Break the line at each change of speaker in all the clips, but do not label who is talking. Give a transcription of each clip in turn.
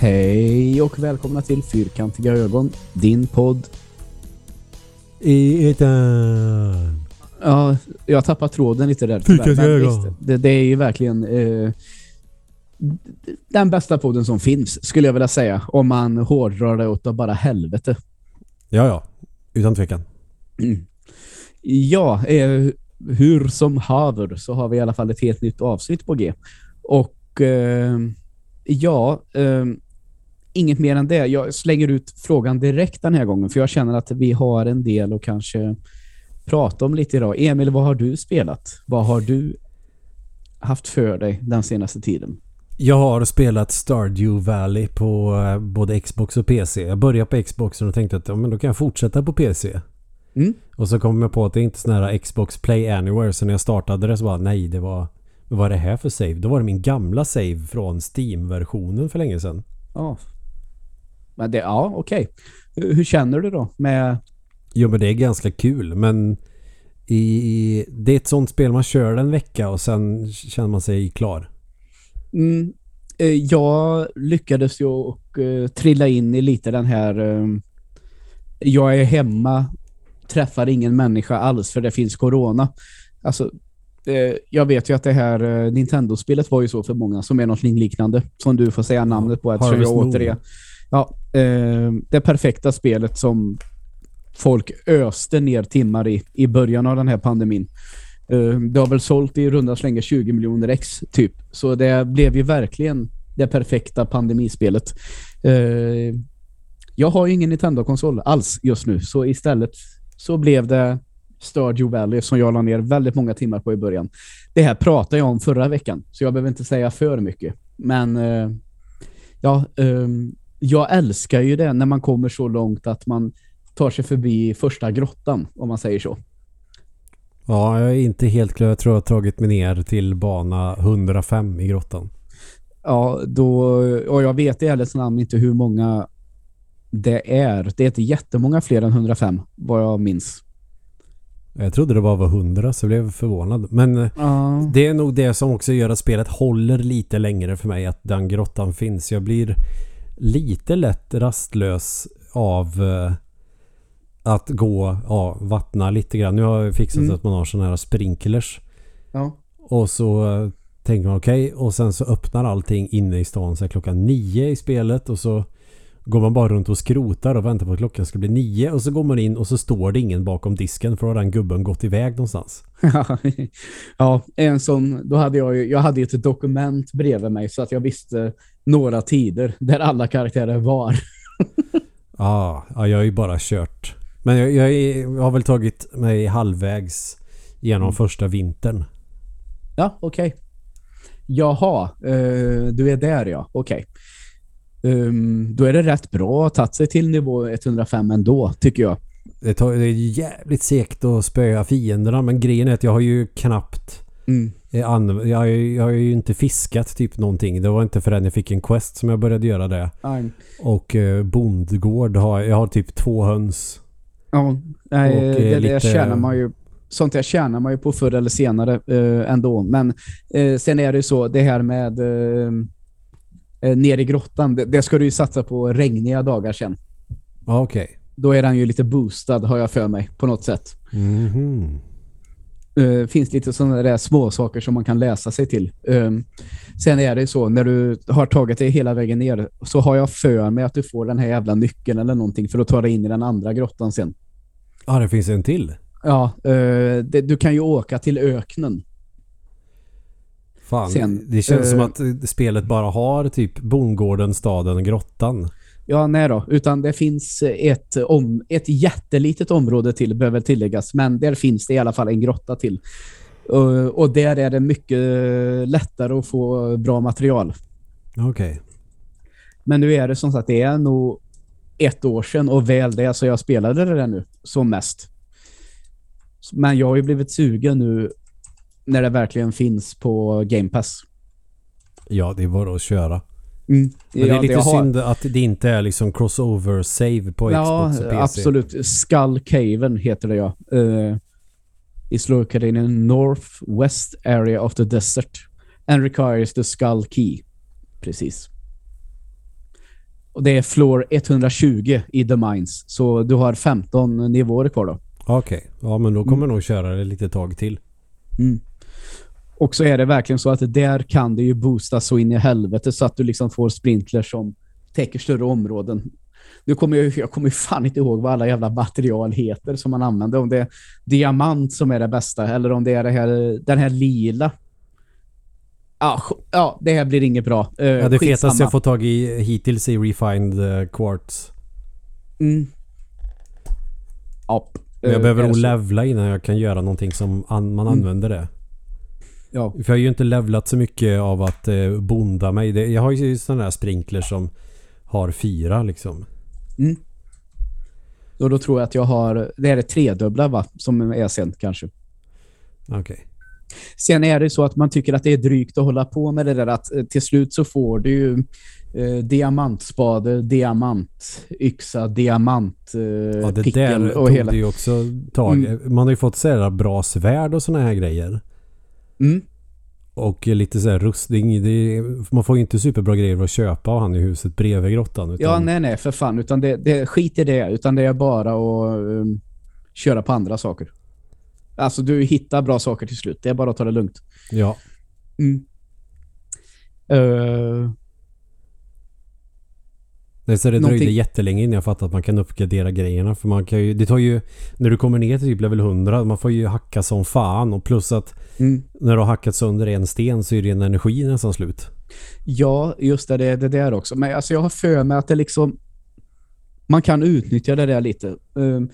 Hej och välkomna till Fyrkantiga ögon, din podd.
I etern.
Ja, jag tappar tråden lite där.
Fyrkantiga ögon.
Det, det är ju verkligen eh, den bästa podden som finns, skulle jag vilja säga. Om man hårdrar det åt bara helvete.
Ja, ja. Utan tvekan.
Mm. Ja, eh, hur som haver så har vi i alla fall ett helt nytt avsnitt på G. Och eh, ja, eh, inget mer än det. Jag slänger ut frågan direkt den här gången för jag känner att vi har en del att kanske prata om lite idag. Emil, vad har du spelat? Vad har du haft för dig den senaste tiden?
Jag har spelat Stardew Valley på eh, både Xbox och PC. Jag började på Xboxen och tänkte att ja, men då kan jag fortsätta på PC.
Mm.
Och så kom jag på att det är inte sån här Xbox Play Anywhere. Så när jag startade det så bara nej, det var... Vad var det här för save? Då var det min gamla save från Steam-versionen för länge sedan.
Ja, men det, ja okej. Hur, hur känner du då med
Jo men det är ganska kul men i, det är ett sånt spel man kör en vecka och sen känner man sig klar.
Mm, eh, jag lyckades ju och eh, trilla in i lite den här eh, jag är hemma träffar ingen människa alls för det finns corona. Alltså jag vet ju att det här eh, Nintendo-spelet var ju så för många som är något liknande som du får säga namnet på eftersom jag återigen Ja, eh, det perfekta spelet som folk öste ner timmar i i början av den här pandemin. Eh, det har väl sålt i runda slängar 20 miljoner ex typ. Så det blev ju verkligen det perfekta pandemispelet. Eh, jag har ju ingen Nintendo-konsol alls just nu. Så istället så blev det Stardew Valley som jag la ner väldigt många timmar på i början. Det här pratade jag om förra veckan. Så jag behöver inte säga för mycket. Men eh, ja, ehm, jag älskar ju det när man kommer så långt att man tar sig förbi första grottan, om man säger så.
Ja, jag är inte helt klar. Jag tror jag har tagit mig ner till bana 105 i grottan.
Ja, då, och jag vet i ärlighetens namn inte hur många det är. Det är inte jättemånga fler än 105, vad jag minns.
Jag trodde det bara var 100 så jag blev förvånad. Men
Ja.
det är nog det som också gör att spelet håller lite längre för mig. Att den grottan finns. Jag blir lite lätt rastlös av eh, att gå, ja, vattna lite grann. Nu har jag fixat
Mm.
att man har sådana här sprinklers.
ja.
Och så eh, tänker man okej och sen så öppnar allting inne i stan så klockan nio i spelet och så går man bara runt och skrotar och väntar på att klockan ska bli nio och så går man in och så står det ingen bakom disken för då har den gubben gått iväg någonstans.
ja, en sån, då hade jag ju, jag hade ju ett dokument bredvid mig så att jag visste några tider där alla karaktärer var.
Ah, ja, jag har ju bara kört. Men jag, jag, jag har väl tagit mig halvvägs genom
Mm.
första vintern.
Ja, okej. Jaha, eh, du är där ja. Okej. Ehm, då är det rätt bra att ta sig till nivå 105 ändå, tycker jag.
Det, tar, det är jävligt segt att spöa fienderna men grejen är att jag har ju knappt
Mm.
eh, jag, har ju- jag har ju inte fiskat typ någonting. Det var inte förrän jag fick en quest som jag började göra det.
Nej.
Och eh, bondgård har jag har typ två höns.
Ja, nej,
Och, eh,
det, det
lite-
tjänar man ju sånt där tjänar man ju på förr eller senare eh, ändå. Men eh, sen är det ju så, det här med eh, eh, ner i grottan, det, det ska du ju satsa på regniga dagar sen.
Okej.
Då är den ju lite boostad har jag för mig på något sätt.
Mhm.
Eh, finns lite sådana där små saker som man kan läsa sig till. Eh, sen är det så, när du har tagit dig hela vägen ner så har jag för mig att du får den här jävla nyckeln eller någonting för att ta dig in i den andra grottan sen.
Ja det finns en till.
Ja, eh, det, du kan ju åka till öknen.
Fan,
Sen,
det känns
eh,
som att eh, spelet bara har typ bondgården, staden, grottan.
Ja, nej då. Utan det finns ett, om, ett jättelitet område till, behöver tilläggas. Men där finns det i alla fall en grotta till. Uh, och där är det mycket lättare att få bra material.
Okej.
Men nu är det som sagt, det är nog ett år sedan och väl det så jag spelade det där nu som mest. Men jag har ju blivit sugen nu när det verkligen finns på Game Pass.
Ja, det är bara att köra.
Mm.
Men det är lite
jag har-
synd att det inte är liksom crossover save på
Ja,
Xbox och PC.
absolut. Skull Caven heter det ja. Uh, is located in the northwest area of the desert and requires the Skull Key. Precis. Och det är floor 120 i The Mines. Så du har 15 nivåer kvar då.
Okej, ja men då kommer jag nog köra det lite tag till.
Mm. Och så är det verkligen så att där kan det ju boosta så in i helvete så att du liksom får sprintlers som täcker större områden. Nu kommer jag, jag kommer fan inte ihåg vad alla jävla material heter som man använder. Om det är diamant som är det bästa eller om det är det här, den här lila. Ja, ja det här blir inget bra. Uh,
ja, det fetaste jag fått tag i hittills är Refined uh, Quartz.
Mm. Ja.
Men jag behöver nog levla innan jag kan göra någonting som an man mm. använder det. Ja. För jag har ju inte levlat så mycket av att eh, bonda mig. Det, jag har ju sådana där sprinkler som har fyra liksom.
Mm. Och då tror jag att jag har... Det är det tredubbla va? Som är sent kanske.
Okej. Okay.
Sen är det så att man tycker att det är drygt att hålla på med det där att eh, till slut så får du ju eh, diamantspade, diamantyxa, diamant eh,
Ja, det där och hela. det ju också tag. Mm. Man har ju fått sådär bra svärd och såna här grejer.
Mm.
Och lite så här rustning. Är, man får ju inte superbra grejer att köpa av han i huset bredvid grottan.
Utan... Ja, nej, nej, för fan. Utan det, det, skit i det. Utan det är bara att um, köra på andra saker. Alltså, du hittar bra saker till slut. Det är bara att ta det lugnt.
Ja.
Mm. Uh,
Nej, så det dröjde Någonting... jättelänge innan jag fattade att man kan uppgradera grejerna. För man kan ju, det tar ju, när du kommer ner till typ level 100, man får ju hacka som fan. Och plus att mm. när du har hackat sönder en sten så är din energi nästan slut.
Ja, just det, det, det där också. Men alltså jag har för mig att det liksom, man kan utnyttja det där lite. Um,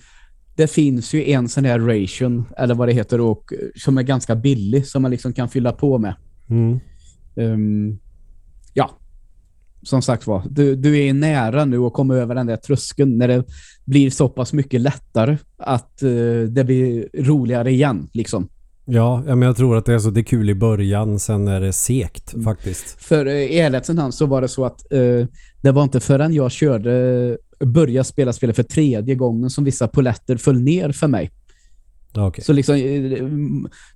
det finns ju en sån här ration, eller vad det heter, och, som är ganska billig, som man liksom kan fylla på med.
Mm.
Um, ja, som sagt var, du, du är nära nu att komma över den där tröskeln när det blir så pass mycket lättare att uh, det blir roligare igen, liksom.
Ja, men jag tror att det är så det är kul i början, sen är det sekt mm. faktiskt.
För i ärlighetens så var det så att uh, det var inte förrän jag körde började spela spelet för tredje gången som vissa poletter föll ner för mig.
Okay.
Så liksom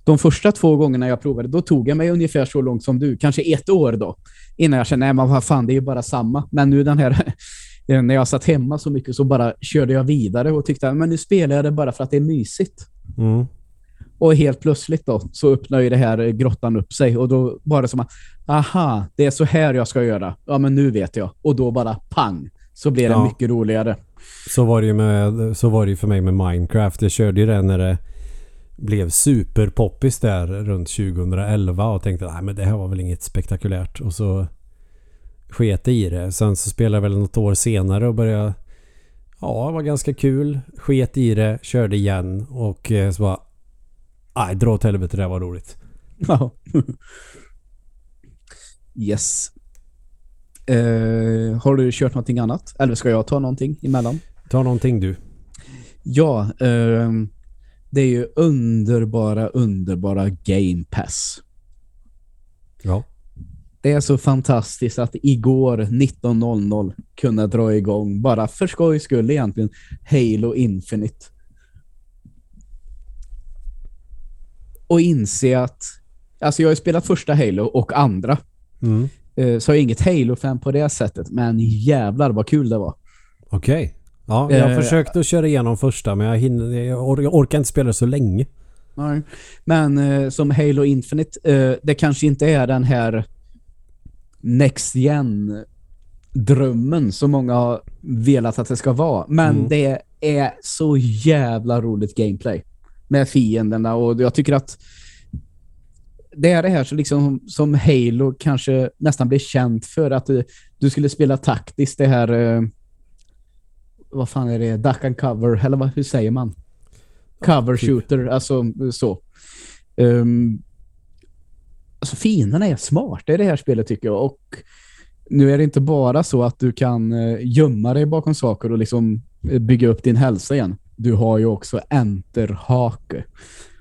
de första två gångerna jag provade, då tog jag mig ungefär så långt som du. Kanske ett år då. Innan jag kände, nej men vad fan, det är ju bara samma. Men nu den här, när jag satt hemma så mycket så bara körde jag vidare och tyckte, men nu spelar jag det bara för att det är mysigt.
Mm.
Och helt plötsligt då så öppnar ju det här grottan upp sig och då bara som att, aha, det är så här jag ska göra. Ja men nu vet jag. Och då bara pang, så blir det ja. mycket roligare.
Så var det ju med, så var det ju för mig med Minecraft. Jag körde ju det när det blev superpoppis där runt 2011 och tänkte att men det här var väl inget spektakulärt. Och så sket i det. Sen så spelade jag väl något år senare och började Ja, det var ganska kul. Sket i det, körde igen och eh, så bara Nej, dra åt helvete, det var roligt.
Ja. yes. Uh, har du kört någonting annat? Eller ska jag ta någonting emellan?
Ta någonting du.
Ja, uh, det är ju underbara, underbara Game Pass.
Ja.
Det är så fantastiskt att igår 19.00 kunna dra igång, bara för skojs skull egentligen, Halo Infinite. Och inse att, alltså jag har ju spelat första Halo och andra.
Mm.
Eh, så jag är inget Halo-fan på det sättet, men jävlar vad kul det var.
Okej. Okay. Ja, jag eh, försökte att köra igenom första men jag, hinner, jag, or jag orkar inte spela så länge.
Nej. Men eh, som Halo Infinite, eh, det kanske inte är den här Next Gen drömmen som många har velat att det ska vara. Men mm. det är så jävla roligt gameplay med fienderna och jag tycker att det är det här så liksom, som Halo kanske nästan blir känt för att du, du skulle spela taktiskt det här eh, vad fan är det? Duck and cover, eller vad, hur säger man? Cover typ. shooter, alltså så. Um, alltså fienderna är smarta i det här spelet tycker jag och nu är det inte bara så att du kan uh, gömma dig bakom saker och liksom uh, bygga upp din hälsa igen. Du har ju också enterhake.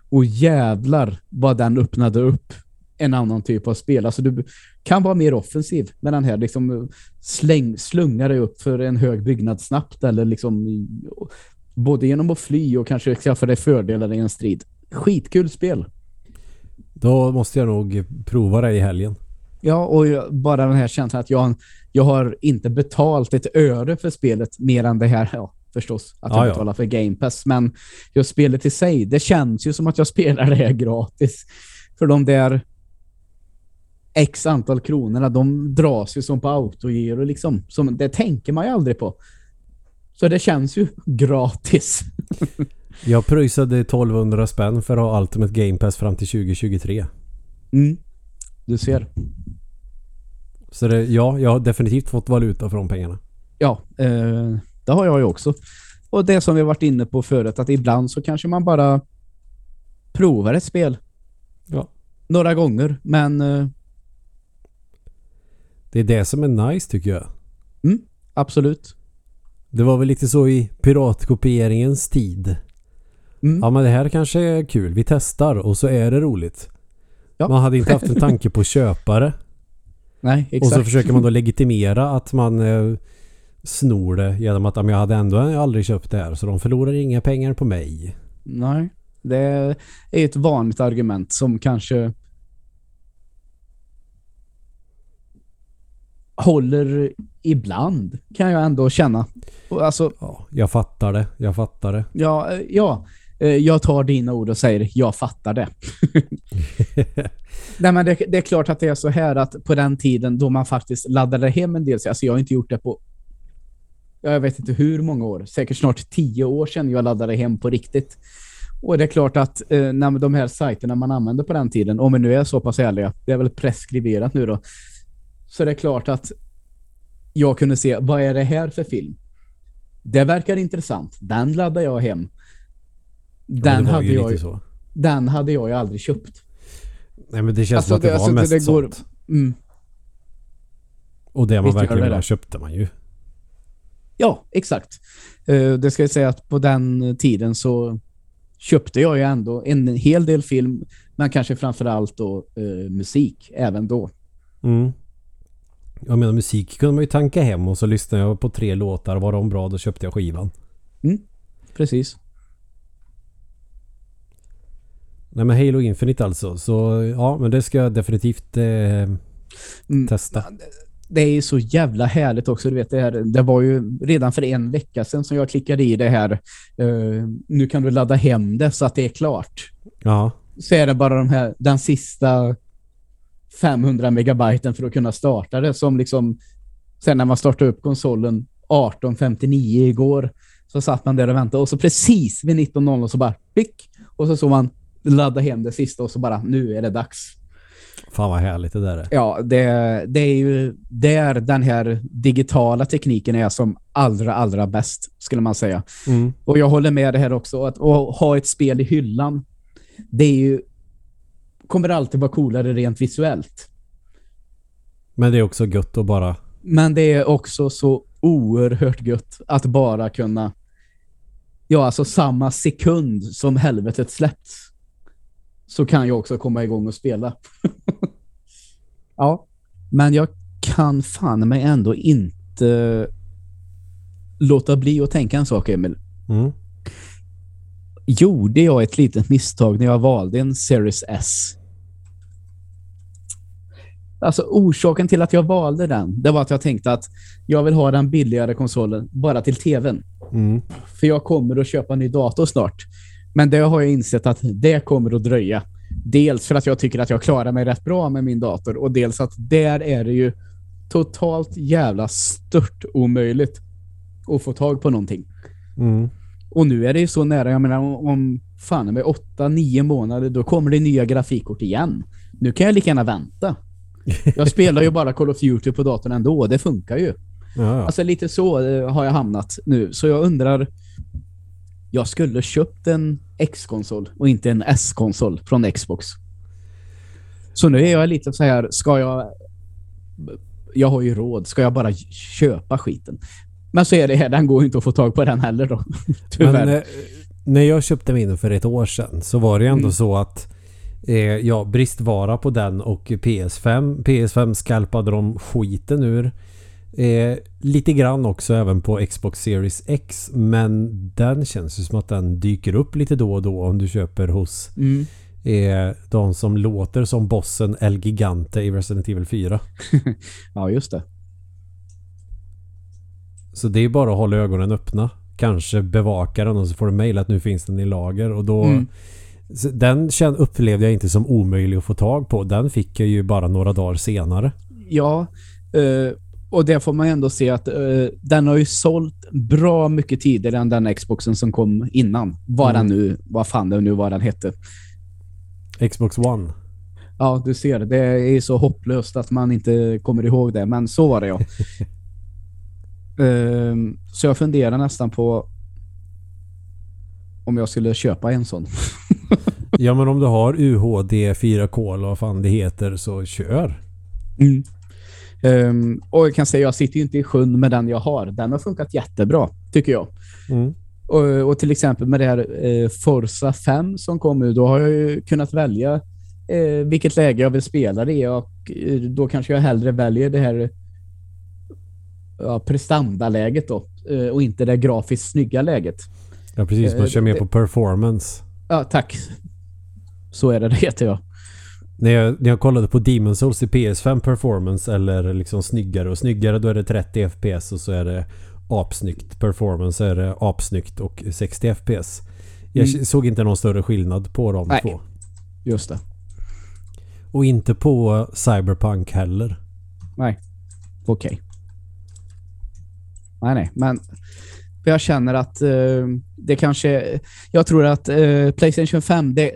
Och jävlar vad den öppnade upp en annan typ av spel. Alltså du kan vara mer offensiv med den här. Liksom släng, slunga dig upp för en hög byggnad snabbt eller liksom både genom att fly och kanske skaffa dig fördelar i en strid. Skitkul spel.
Då måste jag nog prova det i helgen.
Ja, och bara den här känslan att jag, jag har inte betalt ett öre för spelet mer än det här, ja förstås, att jag
Ja, ja.
betalar för Game Pass. Men just spelet i sig, det känns ju som att jag spelar det här gratis. För de där x antal kronorna, de dras ju som på autogiro liksom. Som, det tänker man ju aldrig på. Så det känns ju gratis.
Jag pröjsade 1200 spänn för att ha Ultimate Game Pass fram till 2023.
Mm. Du ser.
Så det, ja, jag har definitivt fått valuta för de pengarna.
Ja, eh, det har jag ju också. Och det som vi varit inne på förut, att ibland så kanske man bara provar ett spel
Ja.
några gånger. Men eh,
Det är det som är nice tycker jag.
mm, absolut.
Det var väl lite så i piratkopieringens tid.
Mm.
Ja men det här kanske är kul. Vi testar och så är det roligt.
Ja.
Man hade inte haft en tanke på köpare.
Nej,
Och
exakt.
så försöker man då legitimera att man eh, snor det genom att "Ja, men jag hade ändå aldrig köpt det här så de förlorar inga pengar på mig.
Nej, det är ett vanligt argument som kanske håller ibland, kan jag ändå känna. Alltså,
Ja, jag fattar det. Jag fattar det.
ja, eh, ja, eh, jag tar dina ord och säger jag fattar det. Nej, men det, det är klart att det är så här att på den tiden då man faktiskt laddade hem en del, alltså jag har inte gjort det på jag vet inte hur många år, säkert snart tio år sedan jag laddade hem på riktigt. Och det är klart att eh, när de här sajterna man använde på den tiden, om vi nu är så pass ärliga, det är väl preskriberat nu då, så det är klart att jag kunde se, vad är det här för film? Det verkar intressant. Den laddar jag hem.
Ja,
Den,
var
hade jag,
så.
den hade jag ju aldrig köpt.
Nej men det känns
Alltså,
som att det,
det-
var
alltså,
mest
det går-
sånt.
Mm.
Och det man
Visst
verkligen ville ha köpte man ju.
Ja, exakt. Eh, det ska jag säga att på den tiden så köpte jag ju ändå en hel del film, men kanske framförallt då eh, musik även då.
Mm. Jag menar musik kunde man ju tanka hem och så lyssnade jag på tre låtar. Var de bra då köpte jag skivan.
Precis.
Nej men Halo Infinite alltså. Så ja men det ska jag definitivt eh,
Mm.
testa.
Det är ju så jävla härligt också. Du vet, det, här, det var ju redan för en vecka sedan som jag klickade i det här. eh, nu kan du ladda hem det så att det är klart.
Ja.
Så är det bara de här, den sista 500 megabyten för att kunna starta det som liksom sen när man startade upp konsolen 1859 igår så satt man där och väntade och så precis vid 19.00 så bara pick och så såg man ladda hem det sista och så bara nu är det dags.
Fan vad härligt det där är.
Ja, det, det är ju där den här digitala tekniken är som allra, allra bäst skulle man säga.
Mm.
Och jag håller med det här också. Att, att ha ett spel i hyllan, det är ju kommer alltid vara coolare rent visuellt.
Men det är också gött att bara...
Men det är också så oerhört gött att bara kunna ja, alltså samma sekund som helvetet släppts så kan jag också komma igång och spela. ja, men jag kan fan mig ändå inte låta bli att tänka en sak, Emil.
Mm.
Gjorde jag ett litet misstag när jag valde en Series S? Alltså orsaken till att jag valde den, det var att jag tänkte att jag vill ha den billigare konsolen bara till tvn.
Mm.
För jag kommer att köpa en ny dator snart. Men det har jag insett att det kommer att dröja. Dels för att jag tycker att jag klarar mig rätt bra med min dator och dels att där är det ju totalt jävla stört omöjligt att få tag på någonting.
Mm.
Och nu är det ju så nära, jag menar om, om fan med 8-9 månader då kommer det nya grafikkort igen. Nu kan jag lika gärna vänta. Jag spelar ju bara Call of Duty på datorn ändå, det funkar ju.
Ja.
Alltså lite så eh, har jag hamnat nu. Så jag undrar, jag skulle köpt en X-konsol och inte en S-konsol från Xbox. Så nu är jag lite så här, ska jag... Jag har ju råd, ska jag bara köpa skiten? Men så är det här, den går ju inte att få tag på den heller då. Tyvärr.
Men eh, när jag köpte min för ett år sedan så var det ändå
Mm.
så att ja, bristvara på den och PS5. PS5 skalpade de skiten ur. Eh, lite grann också även på Xbox Series X men den känns ju som att den dyker upp lite då och då om du köper hos
Mm.
är de som låter som bossen El Gigante i Resident Evil 4.
ja, just det.
Så det är bara att hålla ögonen öppna. Kanske bevaka den och så får du mejl att nu finns den i lager och då...
Mm.
Den upplevde jag inte som omöjlig att få tag på. Den fick jag ju bara några dagar senare.
Ja, eh, och det får man ändå se att eh, den har ju sålt bra mycket tidigare än den Xboxen som kom innan. Vad
Mm.
den nu, vad fan det nu var den hette.
Xbox One.
Ja, du ser. Det är så hopplöst att man inte kommer ihåg det. Men så var det ja. Ehm, så jag funderar nästan på om jag skulle köpa en sån.
Ja men om du har UHD 4K eller vad fan det heter så kör.
Ehm, och jag kan säga, jag sitter ju inte i sjön med den jag har. Den har funkat jättebra, tycker jag.
Mm.
Och, och till exempel med det här eh, Forza 5 som kom nu, då har jag ju kunnat välja eh, vilket läge jag vill spela det i och eh, då kanske jag hellre väljer det här ja, prestandaläget då eh, och inte det grafiskt snygga läget.
Ja precis, man
Eh,
kör mer
det-
på performance.
Ja, tack. Så är det, det heter jag.
När jag, när jag kollade på Demon Souls i PS5 performance eller liksom snyggare och snyggare då är det 30 FPS och så är det apsnyggt performance är det apsnyggt och 60 FPS. Jag
Mm.
såg inte någon större skillnad på de
Nej.
två.
Just det.
Och inte på Cyberpunk heller.
Nej. Okej. Nej, nej. Men jag känner att eh, det kanske... Jag tror att eh, Playstation 5, det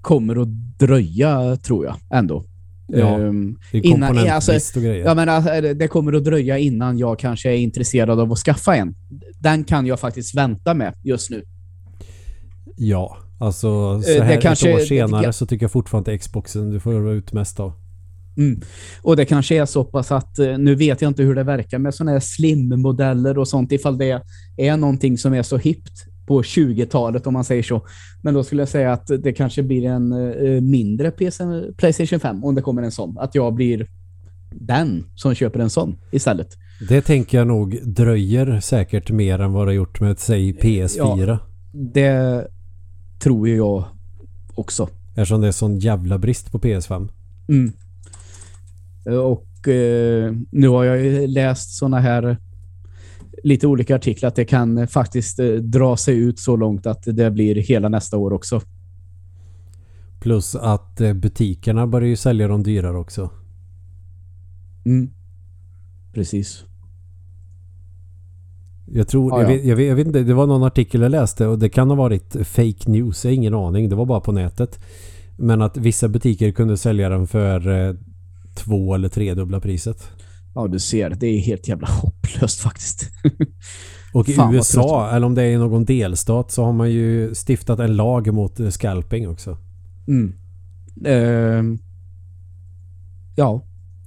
kommer att dröja, tror jag, ändå.
Ja,
Ehm,
Det är
Innan-
komponentbrist och grejer.
jag menar, eh, det kommer att dröja innan jag kanske är intresserad av att skaffa en. Den kan jag faktiskt vänta med just nu.
Ja, alltså så
Eh, det
här
kanske-
ett år
det-
senare
det-
så tycker jag fortfarande Xboxen du får ut mest av.
Mm. Och det kanske är så pass att, eh, nu vet jag inte hur det verkar med sådana här slim-modeller och sånt, ifall det är någonting som är så hippt på 20-talet om man säger så. Men då skulle jag säga att det kanske blir en eh, mindre PC, Playstation 5 om det kommer en sån. Att jag blir den som köper en sån istället.
Det tänker jag nog dröjer säkert mer än vad det gjort med säg PS4.
Det tror ju jag också.
Eftersom det är sån jävla brist på PS5.
Mm. Och eh, nu har jag ju läst såna här lite olika artiklar att det kan faktiskt eh, dra sig ut så långt att det blir hela nästa år också.
Plus att eh, butikerna börjar ju sälja dem dyrare också.
Mm. Precis.
Jag tror,
Ja,
jag,
ja.
vet, jag, vet, jag vet inte, det var någon artikel jag läste och det kan ha varit fake news, jag har ingen aning, det var bara på nätet. Men att vissa butiker kunde sälja den för två eller tredubbla priset.
Ja, du ser. Det är helt jävla hopplöst faktiskt.
Och i
Fan,
USA, eller om det är i någon delstat, så har man ju stiftat en lag mot eh, scalping också.
Mm. Ehm. ja,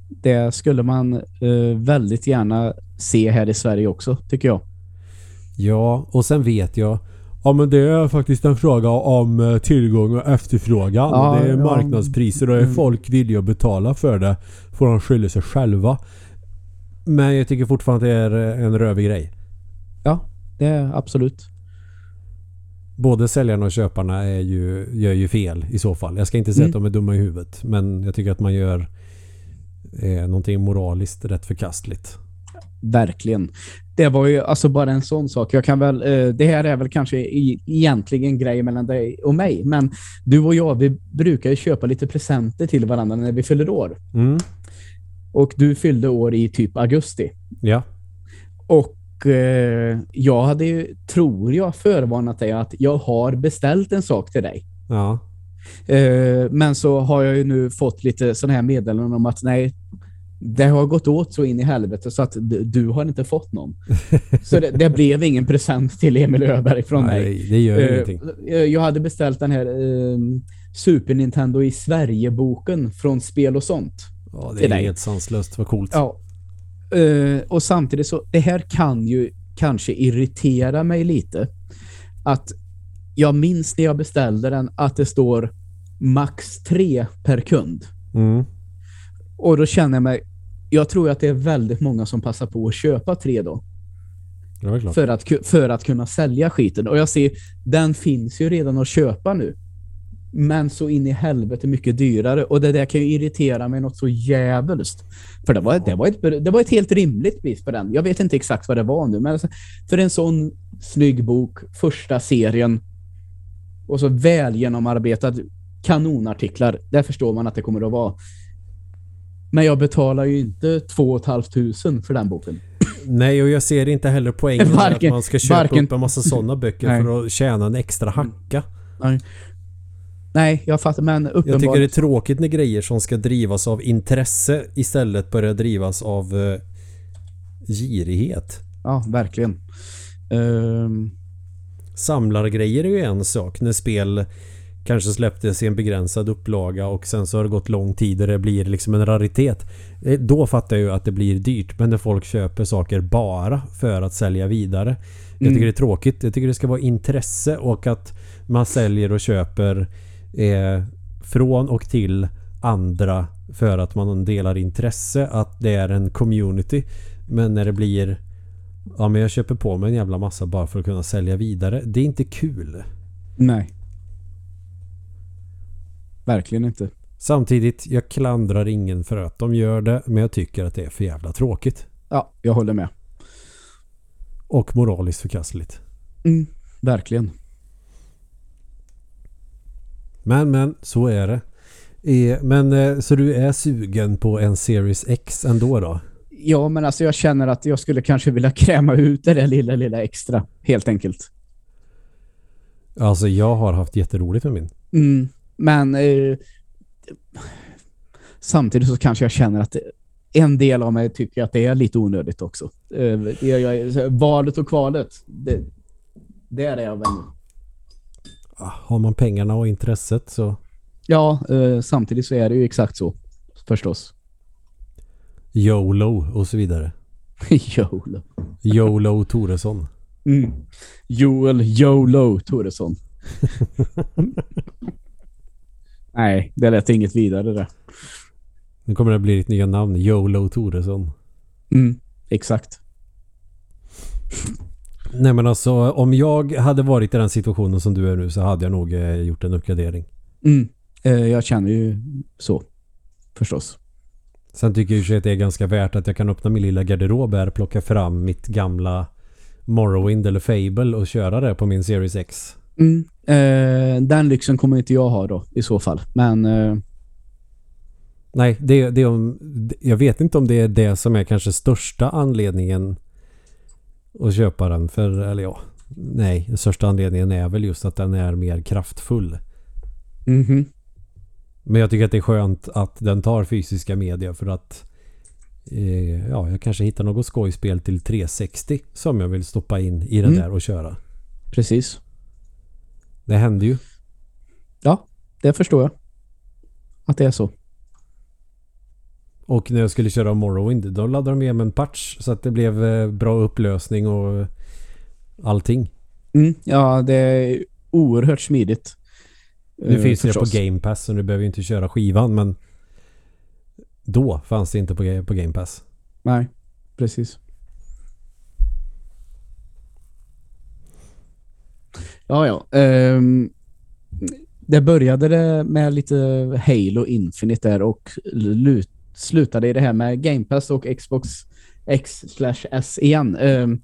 det skulle man eh, väldigt gärna se här i Sverige också, tycker jag.
Ja, och sen vet jag Ja men det är faktiskt en fråga om eh, tillgång och efterfrågan.
Ja,
det är marknadspriser och är
Mm.
folk villiga att betala för det får de skylla sig själva. Men jag tycker fortfarande att det är eh, en rövig grej.
Ja, det är absolut.
Både säljarna och köparna är ju, gör ju fel i så fall. Jag ska inte säga
Mm.
att de är dumma i huvudet. Men jag tycker att man gör eh, någonting moraliskt rätt förkastligt.
Verkligen. Det var ju alltså bara en sån sak. Jag kan väl, eh, det här är väl kanske egentligen en grej mellan dig och mig, men du och jag, vi brukar ju köpa lite presenter till varandra när vi fyller år.
Mm.
Och du fyllde år i typ augusti.
Ja.
Och eh, jag hade ju, tror jag, förvarnat dig att jag har beställt en sak till dig.
Ja.
Eh, men så har jag ju nu fått lite sådana här meddelanden om att nej, det har gått åt så in i helvete så att du har inte fått någon. så det, det blev ingen present till Emil Öberg från mig.
Nej, det gör
Eh,
ingenting.
eh, jag hade beställt den här eh, Super Nintendo i Sverige-boken från Spel och sånt.
Ja, det är
dig.
helt sanslöst. Vad coolt.
Ja. Eh, och samtidigt så, det här kan ju kanske irritera mig lite. Att jag minns när jag beställde den att det står max tre per kund.
Mm.
Och då känner jag mig, jag tror att det är väldigt många som passar på att köpa tre då.
Ja.
För att, för att kunna sälja skiten. Och jag ser, den finns ju redan att köpa nu. men så in i helvete mycket dyrare. Och det där kan ju irritera mig något så jävligt. För det var, det, var ett, det var ett helt rimligt pris på den. Jag vet inte exakt vad det var nu, men alltså, för en sån snygg bok, första serien och så väl genomarbetad kanonartiklar, där förstår man att det kommer att vara. Men jag betalar ju inte 2 500 för den boken.
Nej, och jag ser inte heller poängen
Varken-
att man ska köpa
varken-
upp en massa sådana böcker
Nej.
för att tjäna en extra hacka.
Nej, Nej jag fattar, men
Jag
uppenbarligen...
tycker det är tråkigt när grejer som ska drivas av intresse istället börjar drivas av eh, girighet.
Ja, verkligen. Ehm,
Samlargrejer är ju en sak när spel kanske släpptes i en begränsad upplaga och sen så har det gått lång tid och det blir liksom en raritet. Eh, Då fattar jag ju att det blir dyrt men när folk köper saker bara för att sälja vidare. Jag
Mm.
tycker det är tråkigt. Jag tycker det ska vara intresse och att man säljer och köper eh, från och till andra för att man delar intresse. Att det är en community. Men när det blir Ja men jag köper på mig en jävla massa bara för att kunna sälja vidare. Det är inte kul.
nej. Verkligen inte.
Samtidigt, jag klandrar ingen för att de gör det. Men jag tycker att det är för jävla tråkigt.
Ja, jag håller med.
Och moraliskt förkastligt.
Mm, verkligen.
Men men, så är det. Eh, Men eh, så du är sugen på en Series X ändå då?
Ja, men alltså jag känner att jag skulle kanske vilja kräma ut det där lilla, lilla extra. Helt enkelt.
Alltså jag har haft jätteroligt med min.
Mm, men eh, samtidigt så kanske jag känner att en del av mig tycker att det är lite onödigt också. Eh, jag, valet och kvalet, det, det är det jag väl.
Ah, Har man pengarna och intresset så
Ja, eh, samtidigt så är det ju exakt så. Förstås.
YOLO och så vidare.
YOLO.
YOLO Toresson.
Mm. Joel YOLO Toresson. Nej, det lät inget vidare där.
Nu kommer det bli ditt nya namn. YOLO Toresson.
Mm, exakt.
Nej men alltså om jag hade varit i den situationen som du är nu så hade jag nog eh, gjort en uppgradering.
Mm. Eh, jag känner ju så. Förstås.
Sen tycker jag ju att det är ganska värt att jag kan öppna min lilla garderob här, plocka fram mitt gamla Morrowind eller Fable och köra det på min Series X.
Mm. Eh, den lyxen kommer inte jag ha då i så fall. Men eh,
Nej, det, det om, jag vet inte om det är det som är kanske största anledningen att köpa den. För, eller ja, nej, den största anledningen är väl just att den är mer kraftfull.
mhm.
Men jag tycker att det är skönt att den tar fysiska media för att eh, ja, jag kanske hittar något skojspel till 360 som jag vill stoppa in i den
Mm.
där och köra.
precis.
Det händer ju.
Ja, det förstår jag. Att det är så.
Och när jag skulle köra Morrowind då laddade de med en patch så att det blev eh, bra upplösning och eh, allting.
Mm. Ja, det är oerhört smidigt.
Nu
Eh,
finns det
förstås.
på Game Pass så nu behöver jag inte köra skivan men då fanns det inte på, på Game Pass.
Nej, precis. Ja, ja. Ehm, det började det med lite Halo Infinite där och lut, slutade i det här med Game Pass och Xbox X slash S igen. Ehm,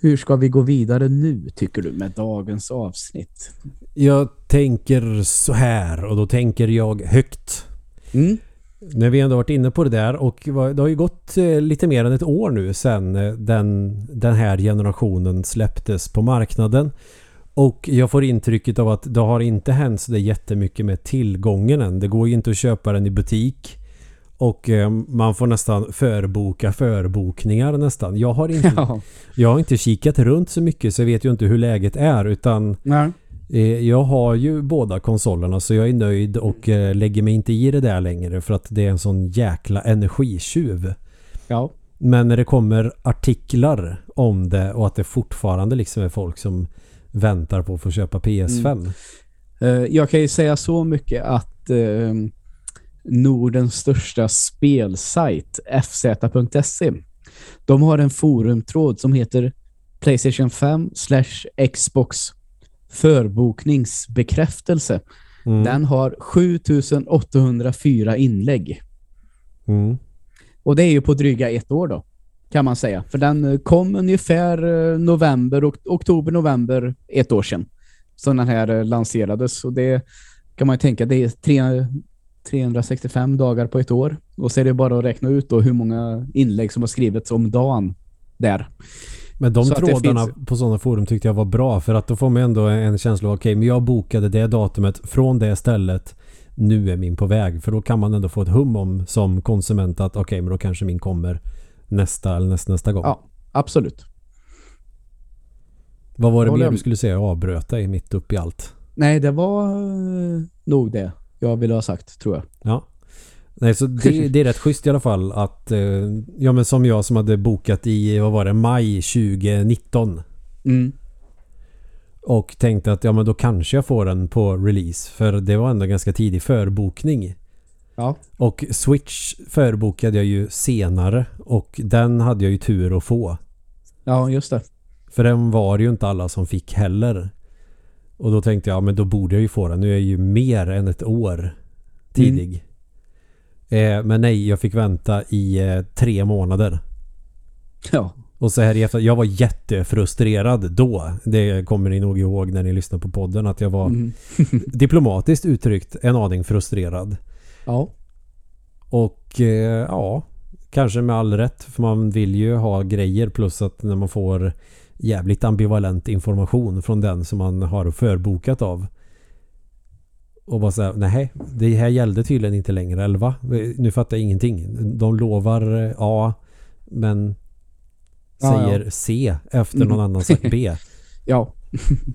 hur ska vi gå vidare nu tycker du med dagens avsnitt?
Jag tänker så här och då tänker jag högt.
Mm.
När vi ändå varit inne på det där och det har ju gått eh, lite mer än ett år nu sedan eh, den, den här generationen släpptes på marknaden. Och jag får intrycket av att det har inte hänt så det jättemycket med tillgången än. Det går ju inte att köpa den i butik. Och eh, man får nästan förboka förbokningar nästan. Jag har, inte,
Ja.
jag har inte kikat runt så mycket så jag vet ju inte hur läget är utan. Eh, Jag har ju båda konsolerna så jag är nöjd och eh, lägger mig inte i det där längre för att det är en sån jäkla energitjuv.
Ja.
Men när det kommer artiklar om det och att det fortfarande liksom är folk som väntar på att få köpa PS5.
Eh, Jag kan ju säga så mycket att eh, Nordens största spelsajt, fz.se, de har en forumtråd som heter Playstation 5 slash Xbox förbokningsbekräftelse.
Mm.
Den har 7804 inlägg.
Mm.
Och det är ju på dryga ett år då, kan man säga. För den eh, kom ungefär eh, november, ok oktober, november ett år sedan. Som den här eh, lanserades. Och det kan man ju tänka, det är tre, 365 dagar på ett år. Och så är det bara att räkna ut då hur många inlägg som har skrivits om dagen där.
Men de
Så
trådarna
finns-
på sådana forum tyckte jag var bra för att då får man ändå en känsla av okej, men jag bokade det datumet från det stället. Nu är min på väg. För då kan man ändå få ett hum om som konsument att okej, men då kanske min kommer nästa eller nästa, nästa gång.
Ja, absolut.
Vad var det mer du skulle säga? Jag avbröt dig mitt upp i allt.
Nej, det var eh, nog det jag ville ha sagt, tror jag.
Ja. Nej, så det, det är rätt schysst i alla fall att eh, ja men som jag som hade bokat i, vad var det, maj 2019
Mm.
och tänkte att ja men då kanske jag får den på release för det var ändå ganska tidig förbokning.
Ja.
Och Switch förbokade jag ju senare och den hade jag ju tur att få.
ja, just det.
För den var ju inte alla som fick heller. Och då tänkte jag, ja, men då borde jag ju få den. Nu är jag ju mer än ett år tidig. Eh, men nej, jag fick vänta i eh, tre månader.
Ja.
Och så här i efter, jag var jättefrustrerad då. Det kommer ni nog ihåg när ni lyssnar på podden. Att jag var
Mm.
diplomatiskt uttryckt en aning frustrerad.
Ja.
Och eh, ja, kanske med all rätt. För man vill ju ha grejer plus att när man får jävligt ambivalent information från den som man har förbokat av. Och bara säga, nej, det här gällde tydligen inte längre, eller va? Nu fattar jag ingenting. De lovar eh, A, men
Ja,
säger C efter någon annan sagt B.
Ja,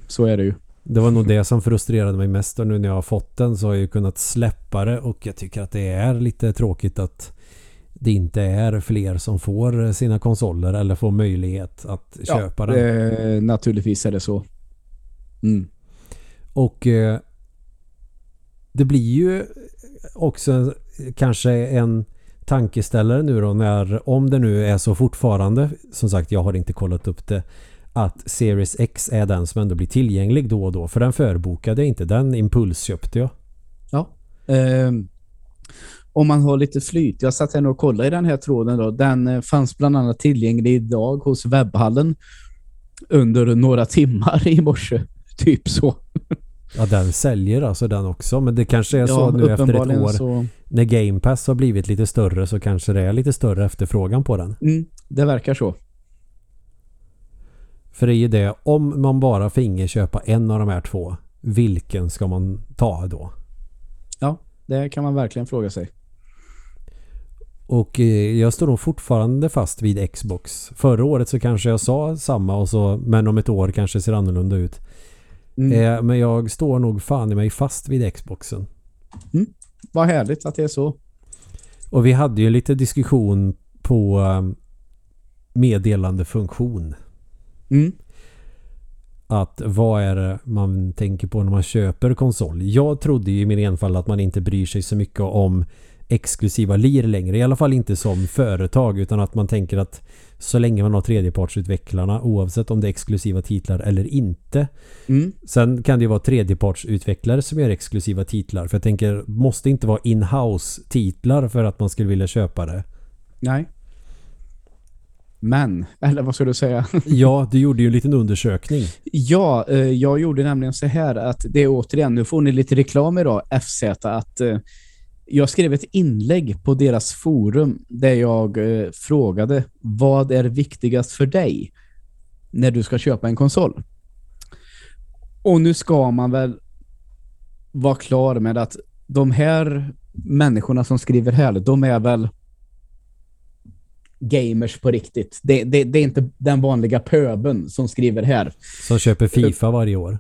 så är det ju.
Det var nog det som frustrerade mig mest och nu när jag har fått den så har jag ju kunnat släppa det och jag tycker att det är lite tråkigt att det inte är fler som får sina konsoler eller får möjlighet att köpa den.
Eh, naturligtvis är det så. Mm.
Och eh, det blir ju också kanske en tankeställare nu då när om det nu är så fortfarande som sagt jag har inte kollat upp det att Series X är den som ändå blir tillgänglig då och då för den förbokade jag inte den impulsköpte jag
Ja. Ehm, om man har lite flyt. Jag satt här och kollade i den här tråden då. Den eh, fanns bland annat tillgänglig idag hos webbhallen under några timmar i morse. Typ så.
Ja, den säljer alltså den också. Men det kanske är så nu efter ett år
Så,
när Game Pass har blivit lite större så kanske det är lite större efterfrågan på den.
mm, det verkar så.
För det är ju det, om man bara finge köpa en av de här två, vilken ska man ta då?
Ja, det kan man verkligen fråga sig.
Och eh, jag står nog fortfarande fast vid Xbox. Förra året så kanske jag sa samma och så, men om ett år kanske ser annorlunda ut.
Mm.
Eh, men jag står nog fan i mig fast vid Xboxen.
Vad härligt att det är så.
Och vi hade ju lite diskussion på eh, meddelandefunktion.
Mm.
att vad är det man tänker på när man köper konsol? Jag trodde ju i min enfald att man inte bryr sig så mycket om exklusiva lir längre. I alla fall inte som företag utan att man tänker att så länge man har tredjepartsutvecklarna oavsett om det är exklusiva titlar eller inte.
Mm.
Sen kan det ju vara tredjepartsutvecklare som gör exklusiva titlar. För jag tänker, måste inte vara in-house titlar för att man skulle vilja köpa det.
Nej. Men, eller vad ska du säga?
Ja, du gjorde ju en liten undersökning.
Ja, eh, jag gjorde nämligen så här att det är återigen, nu får ni lite reklam idag, FZ, att eh, jag skrev ett inlägg på deras forum där jag eh, frågade vad är viktigast för dig när du ska köpa en konsol? Och nu ska man väl vara klar med att de här människorna som skriver här, de är väl gamers på riktigt. Det, det, det är inte den vanliga pöben som skriver här.
Som köper Fifa varje år.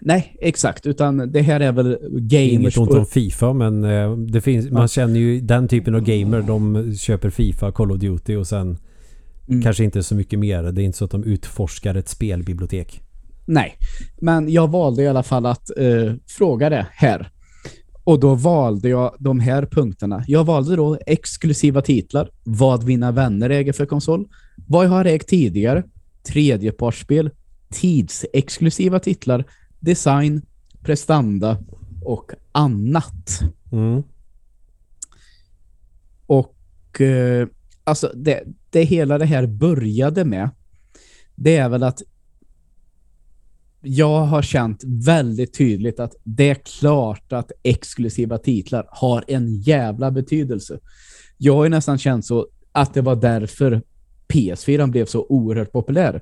Nej, exakt. Utan det här är väl
Inget
gamers
ont
på...
om Fifa men eh, det finns, man känner ju den typen av gamer de köper Fifa, Call of Duty och sen
Mm.
kanske inte så mycket mer. Det är inte så att de utforskar ett spelbibliotek.
Nej, men jag valde i alla fall att eh, fråga det här. Och då valde jag de här punkterna. Jag valde då exklusiva titlar, vad mina vänner äger för konsol, vad jag har ägt tidigare, tredjepartsspel, tidsexklusiva titlar, design, prestanda. Och annat.
Mm.
Och eh, alltså det, det hela det här började med det är väl att jag har känt väldigt tydligt att det är klart att exklusiva titlar har en jävla betydelse. Jag har ju nästan känt så att det var därför PS4 blev så oerhört populär.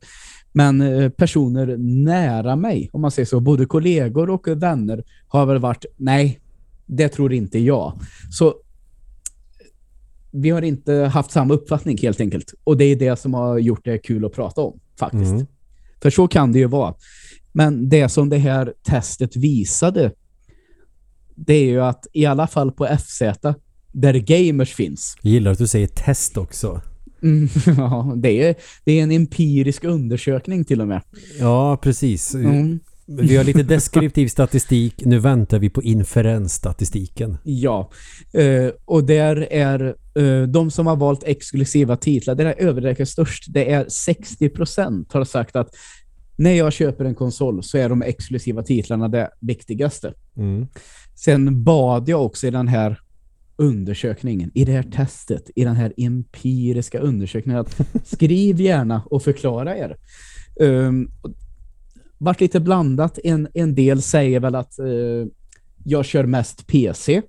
Men eh, personer nära mig, om man säger så, både kollegor och vänner har väl varit, nej, det tror inte jag. Så vi har inte haft samma uppfattning helt enkelt. Och det är det som har gjort det kul att prata om, faktiskt.
Mm.
För så kan det ju vara. Men det som det här testet visade, det är ju att i alla fall på FZ, där gamers finns.
Jag gillar att du säger test också.
Mm, ja, det är, det är en empirisk undersökning till och med.
Ja, precis.
Mm.
Vi har lite deskriptiv statistik. Nu väntar vi på inferensstatistiken.
Ja, eh, och där är eh, de som har valt exklusiva titlar, det är överräcker störst. Det är 60% har sagt att när jag köper en konsol så är de exklusiva titlarna det viktigaste.
Mm.
Sen bad jag också i den här undersökningen, i det här testet, i den här empiriska undersökningen att skriv gärna och förklara er. Um, vart lite blandat. En, en del säger väl att uh, jag kör mest PC.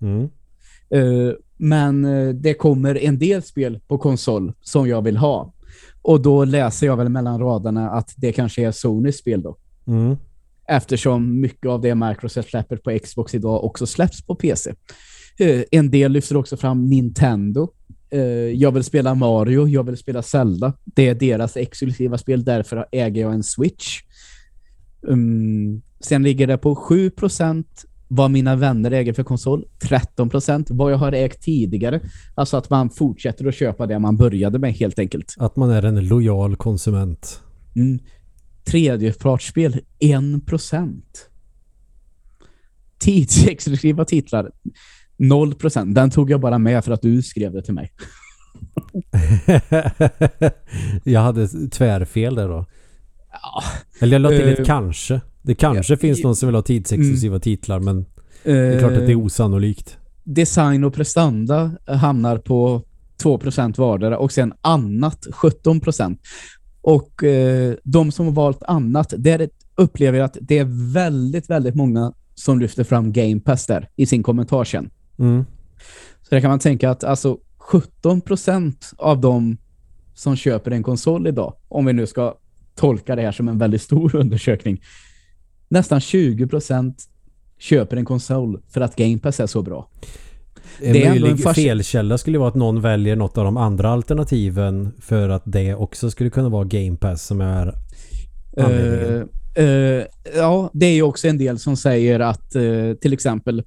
Mm.
Uh, men uh, det kommer en del spel på konsol som jag vill ha. Och då läser jag väl mellan raderna att det kanske är Sonys spel då.
Mm.
Eftersom mycket av det Microsoft släpper på Xbox idag också släpps på PC. Uh, en del lyfter också fram Nintendo. Uh, jag vill spela Mario, jag vill spela Zelda. Det är deras exklusiva spel, därför äger jag en Switch. Um, sen ligger det på 7% vad mina vänner äger för konsol. 13% vad jag har ägt tidigare. Alltså att man fortsätter att köpa det man började med helt enkelt.
Att man är en lojal konsument.
Mm. Tredjepartsspel 1%. Tidsexklusiva titlar 0%. Den tog jag bara med för att du skrev det till mig.
jag hade tvärfel där då.
Ja.
Eller jag la till ett
Eh,
kanske. Det kanske
ja,
finns någon som vill ha tidsexklusiva titlar men det är klart att det är
Eh,
osannolikt.
design och prestanda hamnar på 2% vardera och sen annat 17%. Och eh, de som har valt annat, där upplever jag att det är väldigt, väldigt många som lyfter fram Game Pass där i sin kommentar sen.
Mm.
Så där kan man tänka att alltså 17% av de som köper en konsol idag, om vi nu ska tolka det här som en väldigt stor undersökning, nästan 20% köper en konsol för att Game Pass är så bra.
En
Det är
möjlig
fasc-
felkälla skulle vara att någon väljer något av de andra alternativen för att det också skulle kunna vara Game Pass som är.
Eh, eh, ja, det är ju också en del som säger att eh, till exempel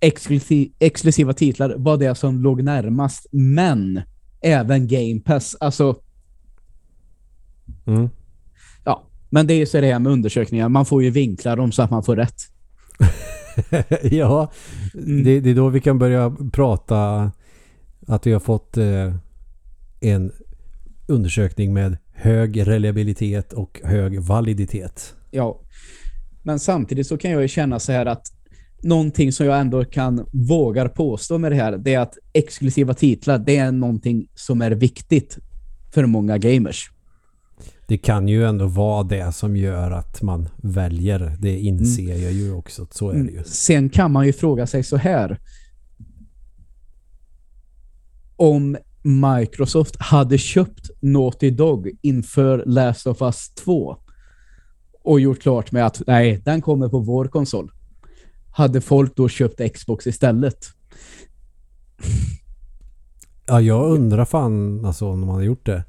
exklusi- exklusiva titlar var det som låg närmast, men även Game Pass. Alltså,
Mm.
Men det är ju så det är med undersökningar. Man får ju vinkla dem så att man får rätt.
ja,
Mm.
det, det är då vi kan börja prata att vi har fått eh, en undersökning med hög reliabilitet och hög validitet.
Ja. Men samtidigt så kan jag ju känna så här att någonting som jag ändå kan vågar påstå med det här, det är att exklusiva titlar, det är någonting som är viktigt för många gamers.
Det kan ju ändå vara det som gör att man väljer. Det inser jag ju också. Så är det ju.
Sen kan man ju fråga sig så här. Om Microsoft hade köpt Naughty Dog inför Last of Us 2 och gjort klart med att nej, den kommer på vår konsol. Hade folk då köpt Xbox istället?
Ja, jag undrar fan alltså om de hade gjort det.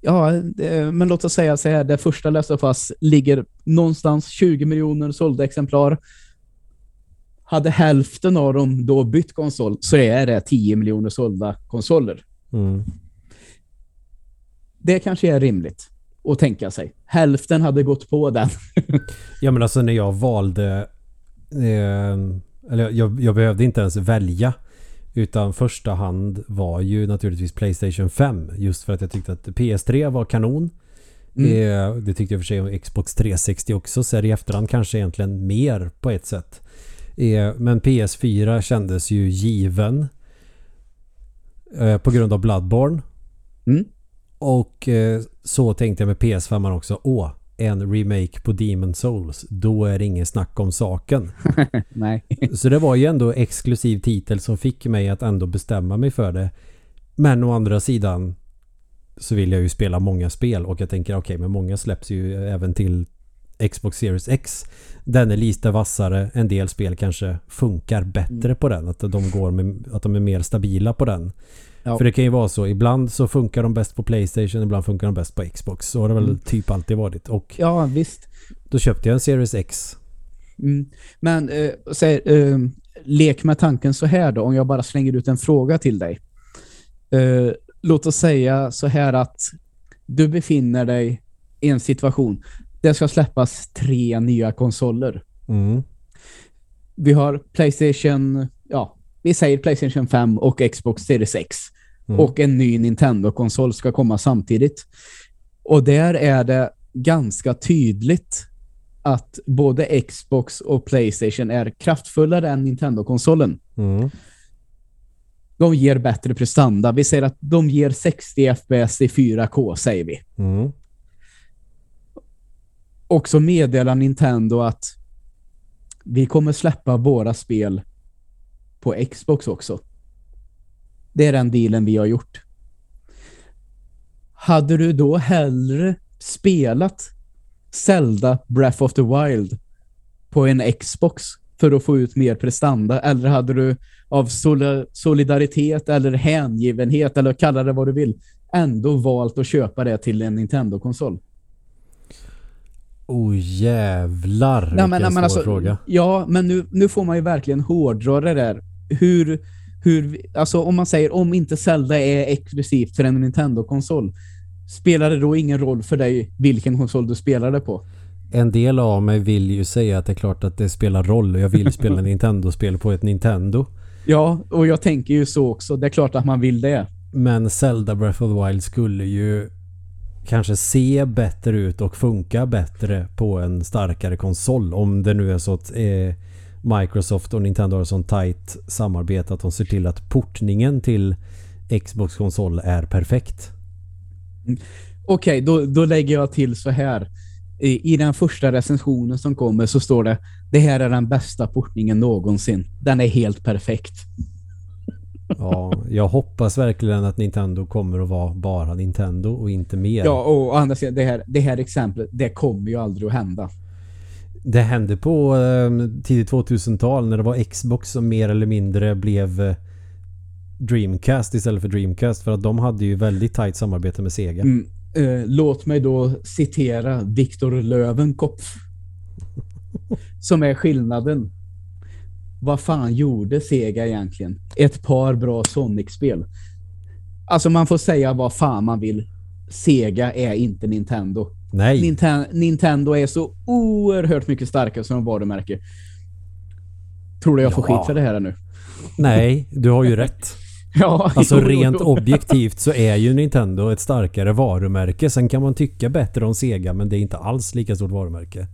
Ja, det, men låt oss säga så här, det första Last of Us ligger någonstans 20 miljoner sålda exemplar. Hade hälften av dem då bytt konsol så är det 10 miljoner sålda konsoler.
Mm.
Det kanske är rimligt att tänka sig. Hälften hade gått på den.
Ja men alltså när jag valde eh, eller jag, jag behövde inte ens välja utan första hand var ju naturligtvis Playstation 5 just för att jag tyckte att PS3 var kanon Mm. Eh, det tyckte jag för sig om Xbox 360 också. Så här i efterhand kanske egentligen mer på ett sätt. Eh, men PS4 kändes ju given. Eh, på grund av Bloodborne.
Mm.
Och eh, så tänkte jag med PS5 också. Åh, en remake på Demon Souls. Då är det ingen snack om saken.
Nej.
Så det var ju ändå exklusiv titel som fick mig att ändå bestämma mig för det. Men å andra sidan så vill jag ju spela många spel och jag tänker okej, okay, men många släpps ju även till Xbox Series X. Den är lite vassare. En del spel kanske funkar bättre mm. på den. Att de, går med, att de är mer stabila på den. Ja. För det kan ju vara så. Ibland så funkar de bäst på Playstation, ibland funkar de bäst på Xbox. Så har det väl mm. typ alltid varit. Och
ja, visst.
Då köpte jag en Series X.
Mm. Men eh, säg, eh, lek med tanken så här då. Om jag bara slänger ut en fråga till dig. Eh, låt oss säga så här att du befinner dig i en situation. Det ska släppas tre nya konsoler.
Mm.
Vi har Playstation, vi säger Playstation 5 och Xbox Series X. Mm. Och en ny Nintendo-konsol ska komma samtidigt. Och där är det ganska tydligt att både Xbox och Playstation är kraftfullare än Nintendo-konsolen.
Mm.
De ger bättre prestanda. Vi säger att de ger 60 FPS i 4K, säger vi.
Mm.
Och så meddelar Nintendo att vi kommer släppa våra spel på Xbox också. Det är den dealen vi har gjort. Hade du då hellre spelat Zelda Breath of the Wild på en Xbox för att få ut mer prestanda? Eller hade du av solidaritet eller hängivenhet eller kalla det vad du vill ändå valt att köpa det till en Nintendo-konsol?
Oh jävlar,
nej, men, nej, men alltså,
fråga.
Ja, men nu, nu får man ju verkligen hårdra det där. Hur, hur, alltså om man säger om inte Zelda är exklusivt för en Nintendo-konsol, spelar det då ingen roll för dig vilken konsol du spelar det på?
En del av mig vill ju säga att det är klart att det spelar roll och jag vill spela Nintendo-spel på ett Nintendo.
Ja, och jag tänker ju så också. Det är klart att man vill det.
Men Zelda Breath of the Wild skulle ju kanske se bättre ut och funka bättre på en starkare konsol. Om det nu är så att eh, Microsoft och Nintendo har sånt tight samarbete att de ser till att portningen till Xbox-konsol är perfekt.
Okej, okay, då, då lägger jag till så här. I, I den första recensionen som kommer så står det det här är den bästa portningen någonsin. Den är helt perfekt.
Ja, jag hoppas verkligen att Nintendo kommer att vara bara Nintendo och inte mer.
Ja, och andra sidan, det här, det här exemplet, det kommer ju aldrig att hända.
Det hände på eh, tidigt 2000-tal när det var Xbox som mer eller mindre blev eh, Dreamcast istället för Dreamcast för att de hade ju väldigt tajt samarbete med Sega.
Mm, eh, låt mig då citera Viktor Lövenkopf som är skillnaden vad fan gjorde Sega egentligen? Ett par bra Sonic-spel. Alltså man får säga vad fan man vill. Sega är inte Nintendo.
Nej.
Ninten Nintendo är så oerhört mycket starkare som varumärke. Tror du jag får skit för det här nu?
Nej, du har ju rätt.
Ja,
alltså jo, rent jo. objektivt så är ju Nintendo ett starkare varumärke. Sen kan man tycka bättre om Sega men det är inte alls lika stort varumärke.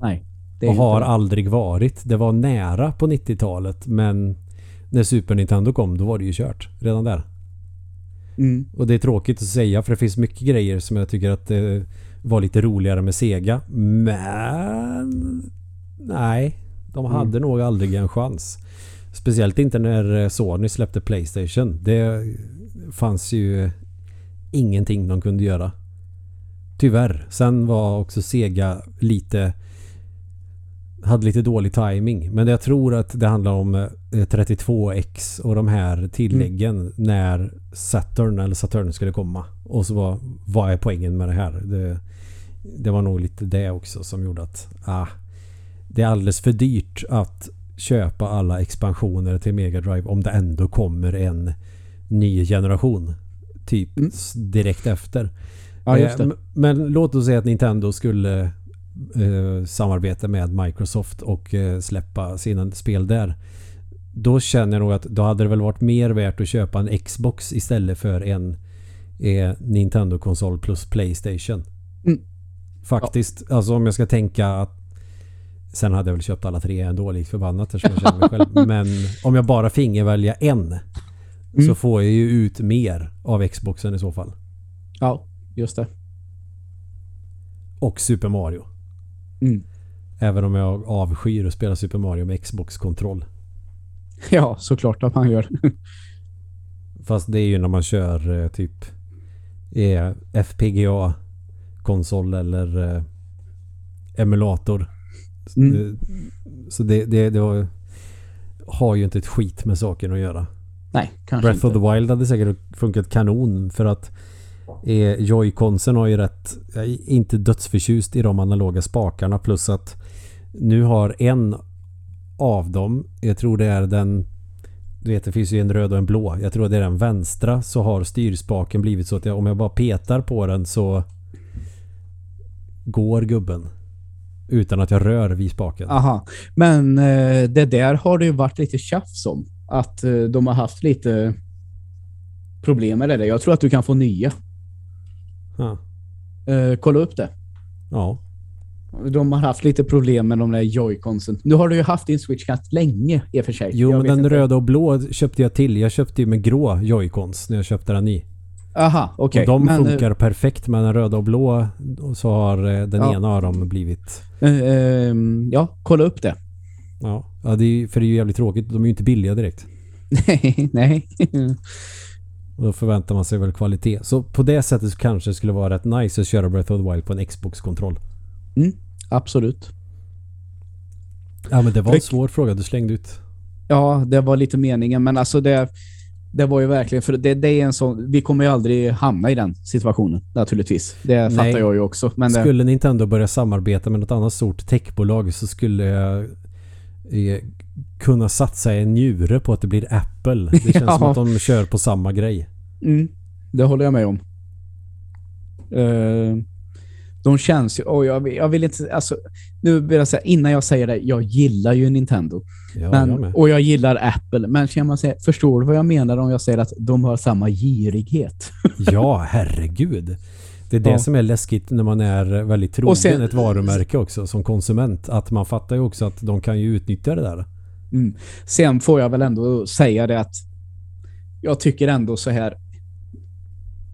Nej
och har aldrig varit. Det var nära på 90-talet men när Super Nintendo kom då var det ju kört redan där.
Mm.
Och det är tråkigt att säga för det finns mycket grejer som jag tycker att det var lite roligare med Sega. Men nej, de mm. hade nog aldrig en chans. Speciellt inte när Sony släppte Playstation. Det fanns ju ingenting de kunde göra. Tyvärr. Sen var också Sega lite hade lite dålig timing. Men jag tror att det handlar om 32X eh, och de här tilläggen mm. när Saturn eller Saturn skulle komma. Och så var, vad är poängen med det här? Det, det var nog lite det också som gjorde att ah, det är alldeles för dyrt att köpa alla expansioner till Mega Drive om det ändå kommer en ny generation. Typ mm. direkt efter.
Ja, eh,
men låt oss säga att Nintendo skulle eh, samarbete med Microsoft och eh, släppa sina spel där. Då känner jag nog att då hade det väl varit mer värt att köpa en Xbox istället för en är Nintendo-konsol plus Playstation.
Mm.
Faktiskt. Alltså om jag ska tänka att Sen hade jag väl köpt alla tre ändå likt förbannat eftersom jag känner mig själv. Men om jag bara finge välja en så
Mm.
får jag ju ut mer av Xboxen i så fall.
Ja, just det.
Och Super Mario.
Mm.
Även om jag avskyr att spela Super Mario med Xbox-kontroll.
Ja, såklart att man gör.
Fast det är ju när man kör eh, typ eh, FPGA-konsol eller eh, emulator.
Mm.
Eh, Så det, det, det har, har ju inte ett skit med saken att göra.
Nej, kanske
Breath
inte.
of the Wild hade säkert funkat kanon för att är Joy-Consen har ju rätt, jag är inte dödsförtjust i de analoga spakarna plus att nu har en av dem, jag tror det är den du vet det finns ju en röd och en blå. Jag tror det är den vänstra så har styrspaken blivit så att jag, om jag bara petar på den så går gubben. Utan att jag rör vid spaken.
Aha. Men eh, det där har det ju varit lite tjafs om. Att eh, de har haft lite problem med det där. Jag tror att du kan få nya.
Ja.
Eh, kolla upp det.
ja.
De har haft lite problem med de där joyconsen. Nu har du ju haft din switch ganska länge i och för sig.
Jo
Jag
men den
inte.
röda och blå köpte jag till. Jag köpte ju med grå Joy-Cons när jag köpte den ny.
Aha, okej.
Och de
Men, eh,
funkar perfekt med den röda och blå. Och så har eh, den
Ja.
ena av dem blivit...
eh, ehm, ja, kolla upp det.
Ja, ja det är, för det är ju jävligt tråkigt. De är ju inte billiga direkt.
nej, nej.
Och då förväntar man sig väl kvalitet. Så på det sättet så kanske det skulle vara rätt nice att köra Breath of the Wild på en Xbox-kontroll.
Absolut.
Ja men det var en svår fråga du slängde ut.
Ja, det var lite meningen, men alltså det, det var ju verkligen, för det, det är en sån, vi kommer ju aldrig hamna i den situationen naturligtvis. Det
Nej.
fattar jag ju också. Men det,
Skulle Nintendo börja samarbeta med något annat stort techbolag så skulle jag eh, kunna satsa en njure på att det blir Apple. Det känns
Ja.
som att de kör på samma grej.
mm, det håller jag med om. Eh, de känns ju, och jag, vill- jag vill inte, alltså, nu vill jag säga, innan jag säger det, jag gillar ju Nintendo.
Ja, jag
men,
med.
och jag gillar Apple, men kan man säga, förstår du vad jag menar om jag säger att de har samma girighet?
Ja, herregud. Det är det
Ja.
som är läskigt när man är väldigt trogen
sen-
ett varumärke också som konsument. Att man fattar ju också att de kan ju utnyttja det där.
Mm. Sen får jag väl ändå säga det att jag tycker ändå så här.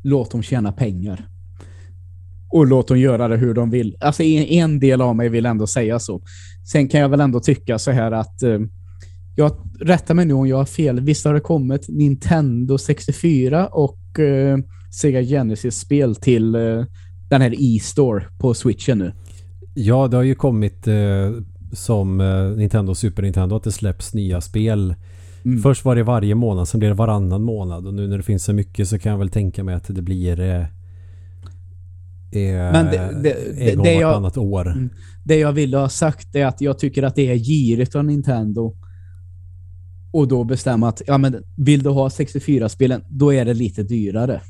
Låt dem tjäna pengar. Och låt dem göra det hur de vill. Alltså en, en del av mig vill ändå säga så. Sen kan jag väl ändå tycka så här att eh, jag rättar mig nu om jag har fel. Visst har det kommit Nintendo 64 och eh, Sega Genesis-spel till eh, den här E-store på Switchen nu.
Ja, det har ju kommit eh, som eh, Nintendo och Super Nintendo att det släpps nya spel.
Mm.
Först var det varje månad, sen blir det varannan månad. Och nu när det finns så mycket så kan jag väl tänka mig att det blir eh, eh,
Men det- det-
en gång
det jag-
vartannat år.
Mm. Det jag ville ha sagt är att jag tycker att det är girigt av Nintendo och då bestämma att ja, men vill du ha 64-spelen, då är det lite dyrare.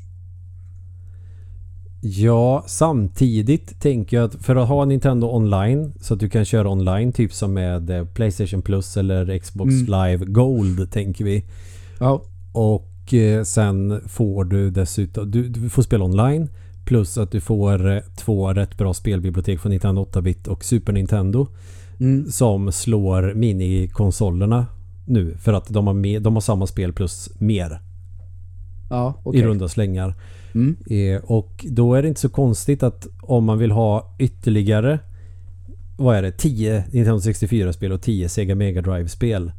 Ja, samtidigt tänker jag att för att ha Nintendo online så att du kan köra online typ som med eh, Playstation Plus eller Xbox
Mm.
Live Gold tänker vi.
Ja.
Och eh, sen får du dessutom, du, du får spela online plus att du får eh, två rätt bra spelbibliotek från Nintendo 8-bit och Super Nintendo
Mm.
som slår minikonsolerna nu för att de har, med, de har samma spel plus mer
Ja, okej.
i runda slängar.
Mm.
Eh, och då är det inte så konstigt att om man vill ha ytterligare vad är det? 10 Nintendo 64-spel och 10 Sega Mega Drive-spel.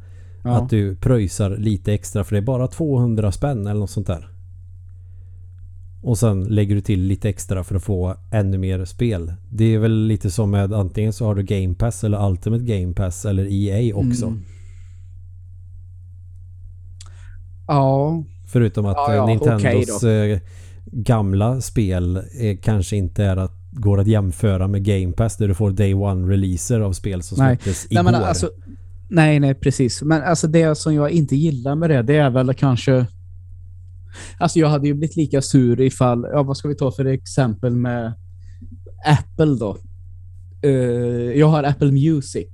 Ja.
Att du pröjsar lite extra för det är bara 200 spänn eller något sånt där. Och sen lägger du till lite extra för att få ännu mer spel. Det är väl lite som med antingen så har du Game Pass eller Ultimate Game Pass eller EA också.
Mm. Ja,
Förutom att
Ja,
eh,
ja,
Nintendos
okej
eh, gamla spel eh, kanske inte är att, går att jämföra med Game Pass där du får Day One-releaser av spel som
Nej.
släpptes
nej,
igår.
men alltså, nej, nej, precis. Men alltså det som jag inte gillar med det, det är väl kanske... Alltså jag hade ju blivit lika sur ifall, ja vad ska vi ta för exempel med Apple då? Eh, jag har Apple Music.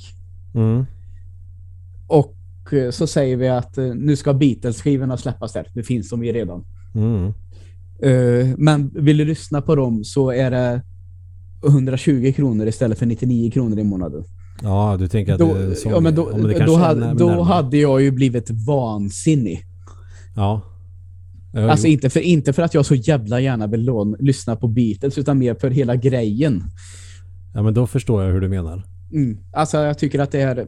mm.
Och eh, så säger vi att eh, nu ska Beatles-skivorna släppas där. Nu finns de ju redan.
Mm.
Eh, men vill du lyssna på dem så är det 120 kronor istället för 99 kronor i månaden.
Ja, du tänker att
Då,
det
ja, men då,
det
då, hade, då hade jag ju blivit vansinnig.
Ja.
Alltså inte för, inte för att jag så jävla gärna vill lån, lyssna på Beatles, utan mer för hela grejen.
ja, men då förstår jag hur du menar.
Mm. Alltså jag tycker att det är...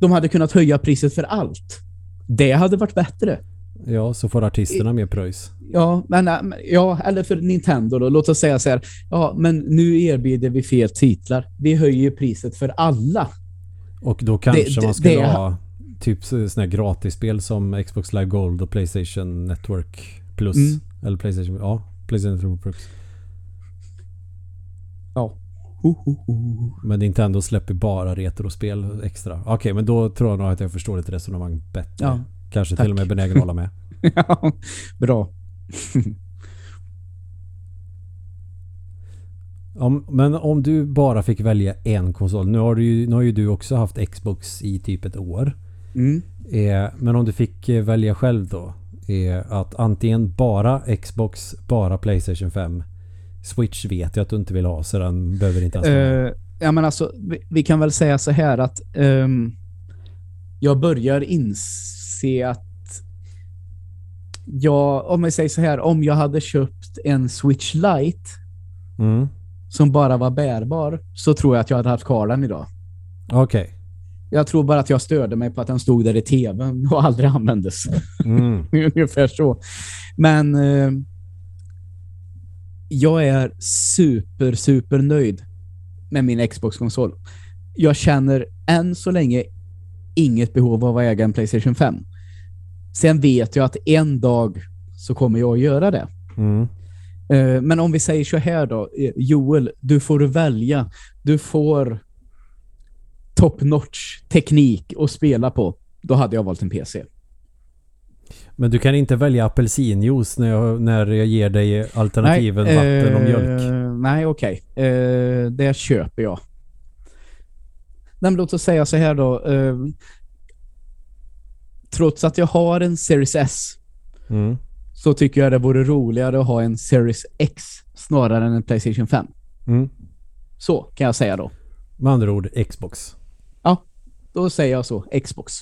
De hade kunnat höja priset för allt. Det hade varit bättre.
Ja, så får artisterna mer pröjs.
Ja, men, äh, men- ja, eller för Nintendo då. Låt oss säga så här. Ja, men nu erbjuder vi fel titlar. Vi höjer priset för alla.
Och då kanske
det-
man skulle
det-
ha typ sådana här gratisspel som Xbox Live Gold och Playstation Network Plus.
Mm.
Eller Playstation, ja, Playstation Network Plus.
Ja. Ho, ho, ho.
Men Nintendo släpper bara retrospel extra. Okej, men då tror jag nog att jag förstår ditt resonemang bättre.
Ja,
Kanske
tack.
till och med benägen att hålla med.
ja, bra.
Om, men om du bara fick välja en konsol. Nu har, du ju, nu har ju du också haft Xbox i typ ett år.
Mm.
Eh, men om du fick eh, välja själv då. Eh, att antingen bara Xbox, bara Playstation 5. Switch vet jag att du inte vill ha så den behöver inte ens.
Eh, ja, men alltså, vi, vi kan väl säga så här att ehm, jag börjar inse att jag, om jag säger så här, om jag hade köpt en Switch Lite
Mm.
som bara var bärbar så tror jag att jag hade haft kvar den idag.
Okej.
Jag tror bara att jag störde mig på att den stod där i tvn och aldrig användes.
Mm.
Ungefär så. Men eh, jag är super, super nöjd med min Xbox-konsol. Jag känner än så länge inget behov av att äga en Playstation 5. Sen vet jag att en dag så kommer jag att göra det.
Mm.
Eh, Men om vi säger så här då. eh, Joel, du får välja. Du får top notch teknik att spela på. Då hade jag valt en PC.
Men du kan inte välja apelsinjuice när jag, när jag ger dig alternativen vatten och
eh,
mjölk.
Nej, okej. Eh, det köper jag. Nej, men låt oss säga så här då. Eh, trots att jag har en Series S
Mm.
så tycker jag det vore roligare att ha en Series X snarare än en Playstation 5.
Mm.
Så kan jag säga då.
Med andra ord Xbox.
Då säger jag så. Xbox.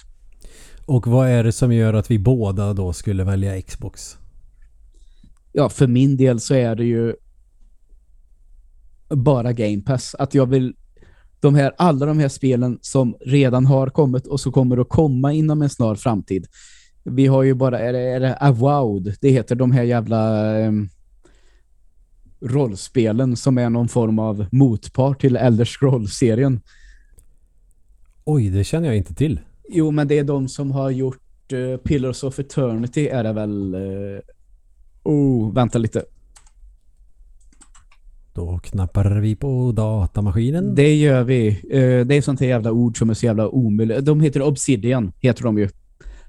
Och vad är det som gör att vi båda då skulle välja Xbox?
Ja, för min del så är det ju bara Game Pass. Att jag vill de här, alla de här spelen som redan har kommit och så kommer att komma inom en snar framtid. Vi har ju bara, är det, är det Avowed? Det heter de här jävla ehm, rollspelen som är någon form av motpart till Elder Scrolls-serien.
Oj, det känner jag inte till.
Jo, men det är de som har gjort eh, Pillars of Eternity är det väl... eh, oh, vänta lite.
Då knappar vi på datamaskinen.
Det gör vi. Eh, det är sånt här jävla ord som är så jävla omöjligt. De heter Obsidian, heter de ju.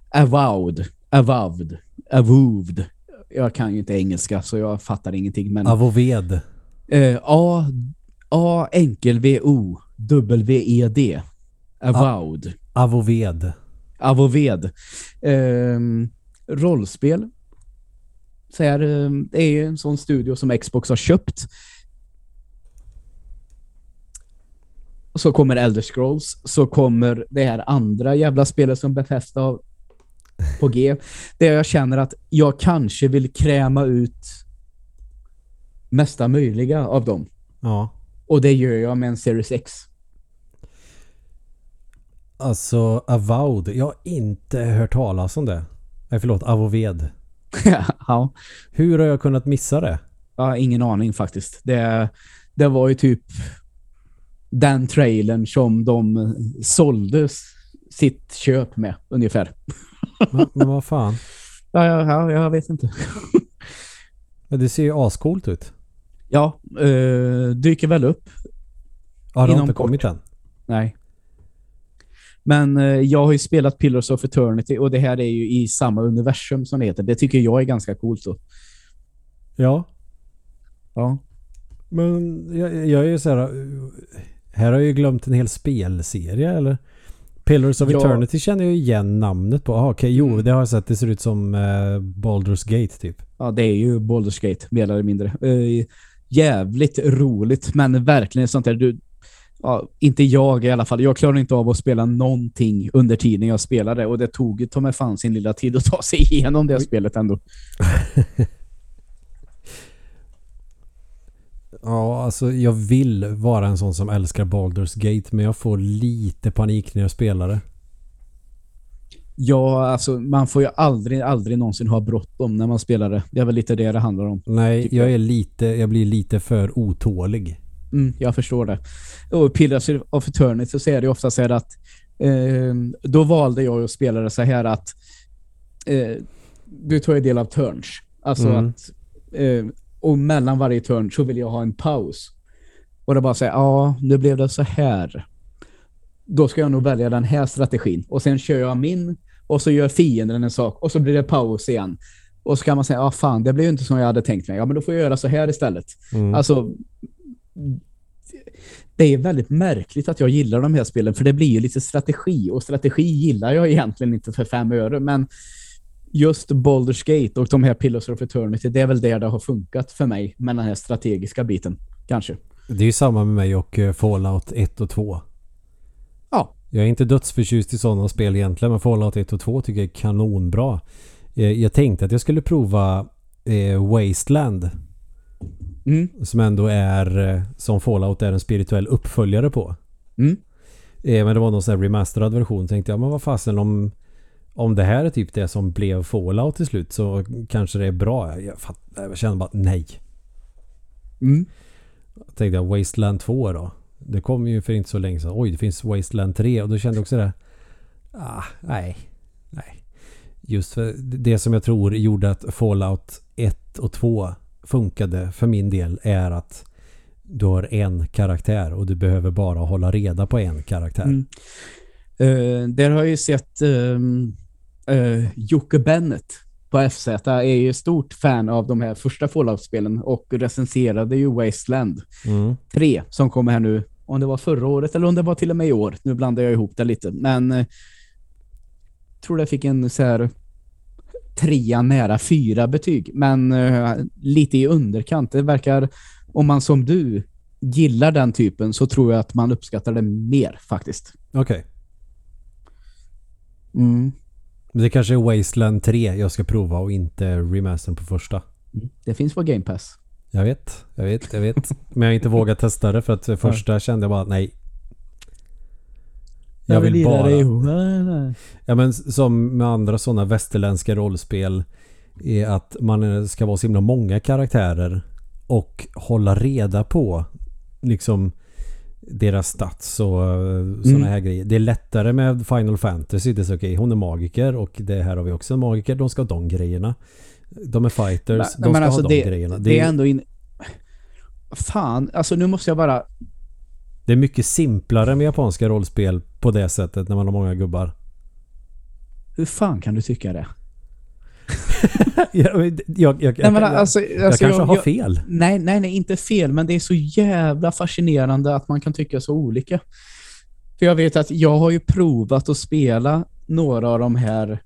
Avowed. Avowed. Avowed. Jag kan ju inte engelska så jag fattar ingenting. Men
Avoved.
eh, A, A enkel V O W E D. Avowed.
Avoved.
Avoved. Ehm, rollspel. Så här, ehm, det är ju en sån studio som Xbox har köpt. Och så kommer Elder Scrolls. Så kommer det här andra jävla spelet som Bethesda har på G. Där jag känner att jag kanske vill kräma ut mesta möjliga av dem.
Ja.
Och det gör jag med en Series X.
Alltså Avowed. Jag har inte hört talas om det. Nej, förlåt. Avoved.
ja.
Hur har jag kunnat missa det?
Har ingen aning faktiskt. Det, det var ju typ den trailern som de sålde sitt köp med ungefär.
Men, men vad fan?
Ja, ja, ja jag vet inte.
Men det ser ju ascoolt ut.
Ja, eh, dyker väl upp.
Ja, det har inte
kort.
kommit än.
Nej. Men eh, jag har ju spelat Pillars of Eternity och det här är ju i samma universum som det heter. Det tycker jag är ganska coolt. Så.
Ja.
Ja.
Men jag, jag är ju så här... Här har jag ju glömt en hel spelserie eller? Pillars of
Ja.
Eternity känner jag igen namnet på. Aha, okej, jo,
Mm.
det har jag sett. Det ser ut som eh, Baldur's Gate typ.
Ja, det är ju Baldur's Gate, mer eller mindre. Eh, jävligt roligt, men verkligen sånt där du... Ja, inte jag i alla fall. Jag klarar inte av att spela någonting under tiden jag spelade och det tog ju ta mig fan sin lilla tid att ta sig igenom det spelet ändå.
Ja, alltså jag vill vara en sån som älskar Baldur's Gate men jag får lite panik när jag spelar det.
Ja, alltså man får ju aldrig, aldrig någonsin ha bråttom när man spelar det. Det är väl lite det det handlar om.
Nej,
Tycker
jag är lite, jag blir lite för otålig.
Mm, jag förstår det. Och Pillars of Eternity så är det ofta så här att eh, då valde jag att spela det så här att eh, du tar ju del av turns. Alltså
Mm.
att eh, och mellan varje turn så vill jag ha en paus. Och det bara säga, ja, nu blev det så här. Då ska jag nog välja den här strategin. Och sen kör jag min och så gör fienden en sak och så blir det paus igen. Och så kan man säga, ja fan, det blev inte som jag hade tänkt mig. Ja, men då får jag göra så här istället.
Mm.
Alltså, det är väldigt märkligt att jag gillar de här spelen, för det blir ju lite strategi, och strategi gillar jag egentligen inte för fem öre, men just Baldur's Gate och de här Pillars of Eternity, det är väl där det har funkat för mig med den här strategiska biten, kanske.
Det är ju samma med mig och eh, Fallout 1 och 2.
Ja.
Jag är inte dödsförtjust i sådana spel egentligen men Fallout 1 och 2 tycker jag är kanonbra. Eh, Jag tänkte att jag skulle prova eh, Wasteland
Mm.
som ändå är som Fallout är en spirituell uppföljare på.
Mm.
Men det var någon sån här remasterad version. Tänkte jag, men vad fasen om, om det här är typ det som blev Fallout till slut så kanske det är bra. Jag, fatt, jag känner bara nej.
Mm.
tänkte jag Wasteland 2 då. Det kom ju för inte så länge sedan. Oj, det finns Wasteland 3 och då kände jag också det. Ah, nej. Nej. Just för det som jag tror gjorde att Fallout 1 och 2 funkade för min del är att du har en karaktär och du behöver bara hålla reda på en karaktär.
Mm. Eh, där har jag ju sett um, Jocke Bennett på FZ är ju stort fan av de här första Fallout-spelen och recenserade ju Wasteland
Mm.
3 som kommer här nu, om det var förra året eller om det var till och med i år. Nu blandar jag ihop det lite, men eh, tror det fick en så här trea nära fyra betyg, men eh, lite i underkant. Det verkar, om man som du gillar den typen så tror jag att man uppskattar det mer faktiskt.
Okej.
Mm.
Men det kanske är Wasteland 3 jag ska prova och inte remastern på första.
Det finns på Game Pass.
Jag vet, jag vet, jag vet. Men jag har inte vågat testa det för att första kände jag bara nej. Jag vill bara... Ja men som med andra sådana västerländska rollspel är att man ska vara så himla många karaktärer och hålla reda på liksom deras stats och sådana
Mm.
här grejer. Det är lättare med Final Fantasy. Det är okej, hon är magiker och det här har vi också en magiker. De ska ha de grejerna. De är fighters.
Nej,
de ska
men alltså
ha de
det,
grejerna.
det är ändå in... Fan, alltså nu måste jag bara...
Det är mycket simplare med japanska rollspel på det sättet när man har många gubbar.
Hur fan kan du tycka det?
jag, jag, jag,
Nej, men
jag,
alltså,
jag
alltså,
kanske
jag-
har fel.
Nej, nej, nej, inte fel, men det är så jävla fascinerande att man kan tycka så olika. För jag vet att jag har ju provat att spela några av de här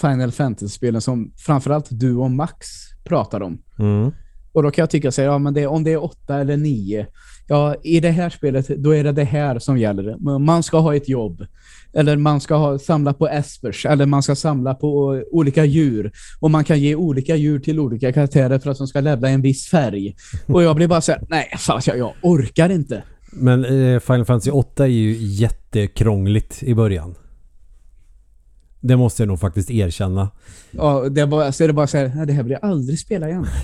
Final Fantasy-spelen som framförallt du och Max pratar om.
Mm.
Och då kan jag tycka här, ja men det, om det är åtta eller nio, ja i det här spelet då är det det här som gäller. Man ska ha ett jobb. Eller man ska ha, samla på espers. Eller man ska samla på olika djur. Och man kan ge olika djur till olika karaktärer för att de ska levla en viss färg. Och jag blir bara så här, nej fan jag, jag orkar inte.
Men eh, Final Fantasy 8 är ju jättekrångligt i början. Det måste jag nog faktiskt erkänna.
Ja, det är bara, så är det bara så här, nej det här vill jag aldrig spela igen.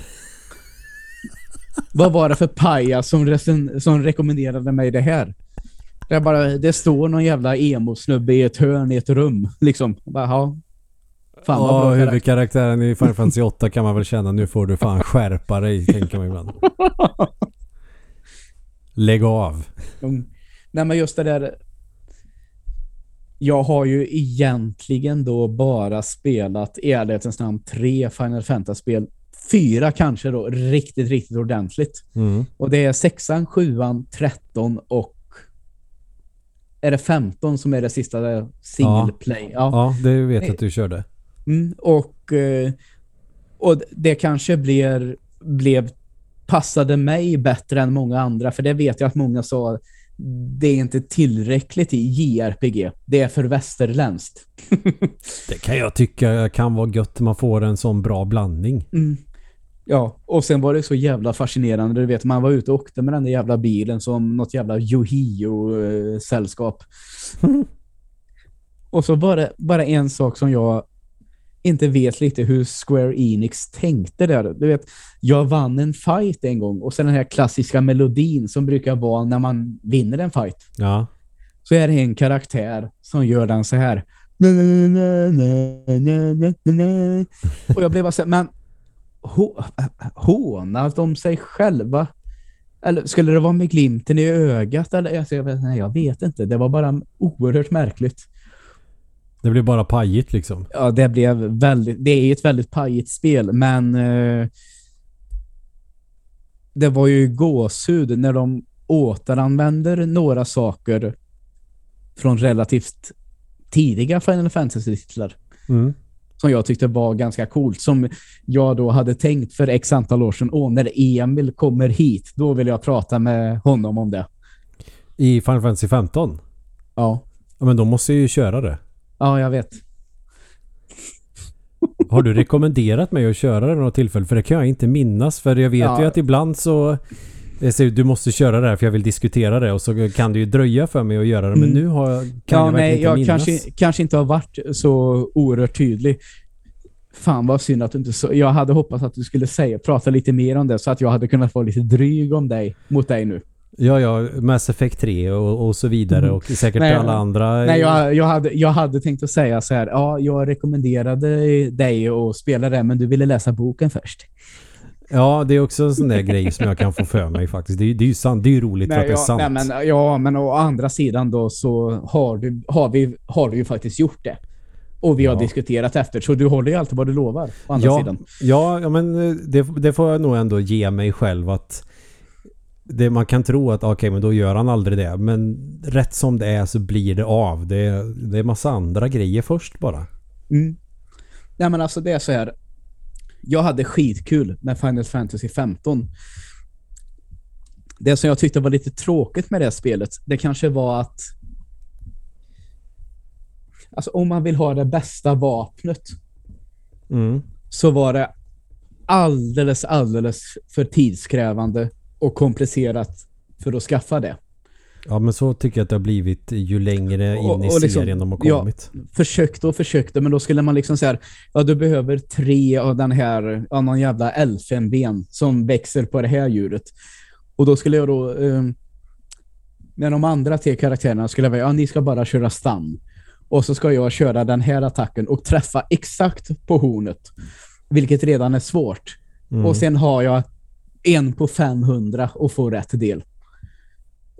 Vad var det för pajas som, som rekommenderade mig det här? Det, bara, det står någon jävla emo-snubbe i ett hörn i ett rum. Liksom. Bara, ja. Fan vad
Ja,
bra karaktär.
huvudkaraktären i Final Fantasy 8 kan man väl känna nu får du fan skärpa dig, tänker man ibland. Lägg av.
Mm. Nej men just det där. Jag har ju egentligen då bara spelat i ärlighetens namn tre Final Fantasy-spel. Fyra kanske då, riktigt, riktigt ordentligt.
Mm.
Och det är sexan, sjuan, tretton och är det 15 som är det sista single play? Ja.
Ja, det vet jag att du körde.
Mm, och, eh, och det kanske blir, blev passade mig bättre än många andra för det vet jag att många sa det är inte tillräckligt i JRPG. Det är för västerländskt.
Det kan jag tycka kan vara gött man får en sån bra blandning.
Mm. Ja, och sen var det så jävla fascinerande. Du vet, man var ute och åkte med den där jävla bilen som något jävla Yohio-sällskap. och så var det bara en sak som jag inte vet lite hur Square Enix tänkte där. Du vet, jag vann en fight en gång och sen den här klassiska melodin som brukar vara när man vinner en fight.
Ja.
Så är det en karaktär som gör den så här. Och jag blev bara så här, men hånar de sig själva? Eller skulle det vara med glimten i ögat? Eller, alltså, jag, vet, nej, jag vet inte. Det var bara oerhört märkligt.
Det blir bara pajigt liksom.
Ja, det blev väldigt... Det är ett väldigt pajigt spel, men eh, det var ju gåshud när de återanvänder några saker från relativt tidiga Final Fantasy-titlar
Mm.
Som jag tyckte var ganska coolt. Som jag då hade tänkt för x antal år sedan. Åh, när Emil kommer hit, då vill jag prata med honom om det.
I Final Fantasy 15.
Ja,
Ja, men då måste jag ju köra det.
ja jag vet.
Har du rekommenderat mig att köra det något tillfälle? För det kan jag inte minnas. För jag vet
Ja.
ju att ibland så... Du måste köra det här för jag vill diskutera det. Och så kan det ju dröja för mig att göra det. Men
Mm.
nu har jag, kan
ja,
jag verkligen
nej,
inte
jag
minnas.
kanske, kanske inte har varit så oerhört tydlig. Fan vad synd att du inte så. Jag hade hoppats att du skulle säga, prata lite mer om det så att jag hade kunnat vara lite dryg om dig, mot dig nu.
Ja, ja. Mass Effect 3 och, och så vidare.
Mm.
Och säkert
Nej,
alla andra.
Nej, jag, jag, hade, jag hade tänkt att säga så här, ja, jag rekommenderade dig att spela det, men du ville läsa boken först.
Ja, det är också en sån där grej som jag kan få för mig faktiskt. Det, är- det är ju sant. Det är ju roligt för att det är
ja,
sant.
nej, men, ja, men å andra sidan då så har du, har vi, har du ju faktiskt gjort det. Och vi har
Ja.
diskuterat efter, så du håller ju alltid vad du lovar. Å andra
ja,
sidan.
Ja, ja, men eh, det, det får jag nog ändå ge mig själv att det, man kan tro att okej, men då gör han aldrig det. Men rätt som det är så blir det av. Det, det är massa andra grejer först bara.
Mm. Nej men alltså det är så här. Jag hade skitkul med Final Fantasy 15. Det som jag tyckte var lite tråkigt med det spelet, det kanske var att alltså om man vill ha det bästa vapnet
Mm.
så var det alldeles, alldeles för tidskrävande och komplicerat för att skaffa det.
Ja, men så tycker jag att det har blivit ju längre in
Och-
i
och liksom-
serien de har
ja.
kommit.
försökte och försökte, men då skulle man liksom säga ja du behöver tre av den här, av någon jävla elfenben som växer på det här djuret. Och då skulle jag då, eh, med de andra tre karaktärerna skulle jag säga, ja ni ska bara köra stam. Och så ska jag köra den här attacken och träffa exakt på hornet. Vilket redan är svårt.
Mm.
Och sen har jag en på 500 och får rätt del.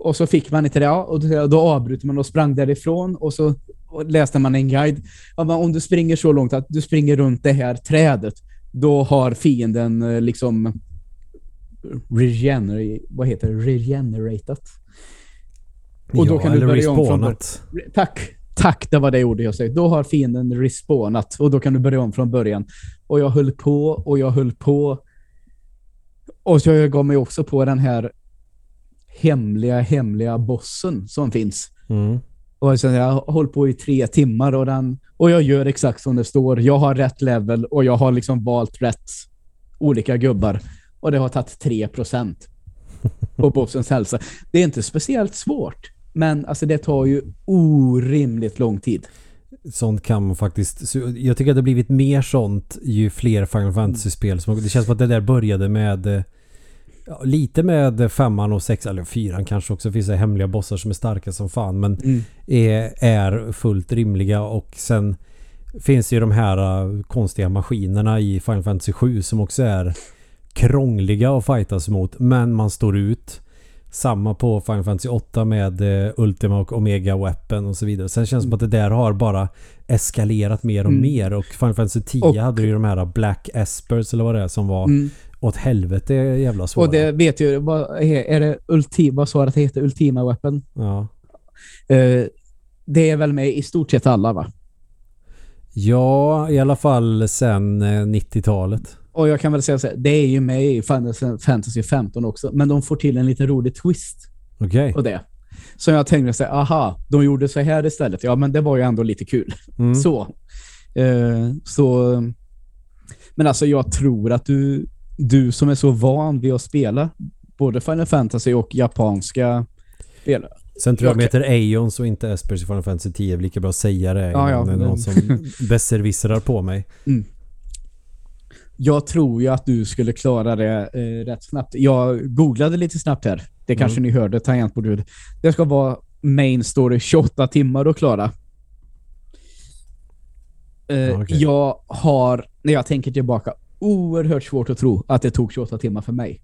Och så fick man inte det, och då, då avbryter man och sprang därifrån och så läste man en guide. Om du springer så långt att du springer runt det här trädet, då har fienden eh, liksom regener vad heter det? Regeneratat. Och då
ja,
kan du börja om från. Re- Tack. Tack, det var det ordet jag säger. Då har fienden respawnat och då kan du börja om från början. Och jag höll på och jag höll på. Och så jag gav mig också på den här hemliga, hemliga bossen som finns.
Mm.
Och sen jag har hållit på i tre timmar och, den, och jag gör exakt som det står. Jag har rätt level och jag har liksom valt rätt olika gubbar. Och det har tagit 3% på bossens hälsa. Det är inte speciellt svårt. Men alltså det tar ju orimligt lång tid.
Sånt kan man faktiskt... så Jag tycker att det har blivit mer sånt ju fler Final Fantasy-spel. Det känns som att det där började med... Ja, lite med femman och sex eller fyran kanske också. finns det hemliga bossar som är starka som fan. Men
Mm.
är, är fullt rimliga och sen finns ju de här uh, konstiga maskinerna i Final Fantasy 7 som också är krångliga att fightas mot men man står ut. Samma på Final Fantasy 8 med uh, Ultima och Omega Weapon och så vidare. Sen känns det som att det där har bara eskalerat mer och
Mm.
mer och Final Fantasy 10
Och-
hade ju de här Black Espers eller vad det är som var
Mm.
Åt helvete jävla svåra.
Och det vet ju, vad är det Ultima, det heter? Ultima Weapon?
ja.
Eh, det är väl med i stort sett alla va?
Ja, i alla fall sen eh, 90-talet.
Och jag kan väl säga så här, det är ju med i Fantasy 15 också, men de får till en lite rolig twist
Okej.
på det. Så jag tänkte så här, aha, de gjorde så här istället. Ja, men det var ju ändå lite kul.
Mm.
Så. Eh, så. Men alltså jag tror att du, du som är så van vid att spela både Final Fantasy och japanska spel.
Sen tror jag de
Okej.
heter Aeons och inte Espers i Final Fantasy 10. Lika bra att säga det
Ja, ja, men-
någon som besserwissrar på mig.
Jag tror ju att du skulle klara det eh, rätt snabbt. Jag googlade lite snabbt här. Det kanske ni hörde, tangentbordet. Det ska vara main story 28 timmar att klara. Eh,
okej.
Jag har, när jag tänker tillbaka, oerhört svårt att tro att det tog 28 timmar för mig.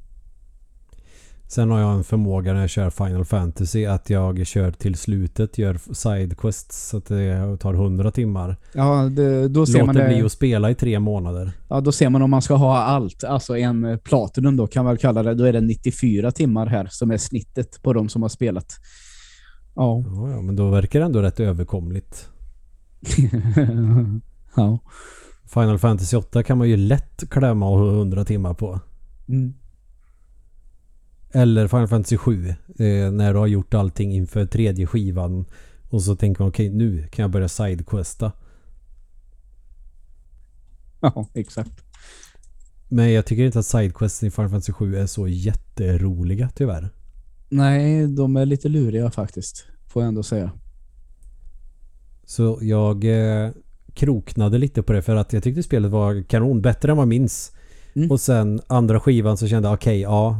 Sen har jag en förmåga när jag kör Final Fantasy att jag kör till slutet, gör sidequests så att det tar 100 timmar.
Ja, det, då ser man
Låter
det.
bli att spela i tre månader.
Ja, då ser man om man ska ha allt. Alltså en eh, Platinum då kan man väl kalla det. Då är det 94 timmar här som är snittet på de som har spelat. Ja.
Ja, ja, men då verkar det ändå rätt överkomligt.
ja.
Final Fantasy 8 kan man ju lätt klämma och ha 100 timmar på.
Mm.
Eller Final Fantasy 7. Eh, när du har gjort allting inför tredje skivan. Och så tänker man okej nu kan jag börja sidequesta.
Ja, exakt.
Men jag tycker inte att sidequests i Final Fantasy 7 är så jätteroliga tyvärr.
Nej, de är lite luriga faktiskt. Får jag ändå säga.
Så jag eh, kroknade lite på det för att jag tyckte spelet var kanon. Bättre än vad jag minns.
Mm.
Och sen andra skivan så kände jag okej, ja.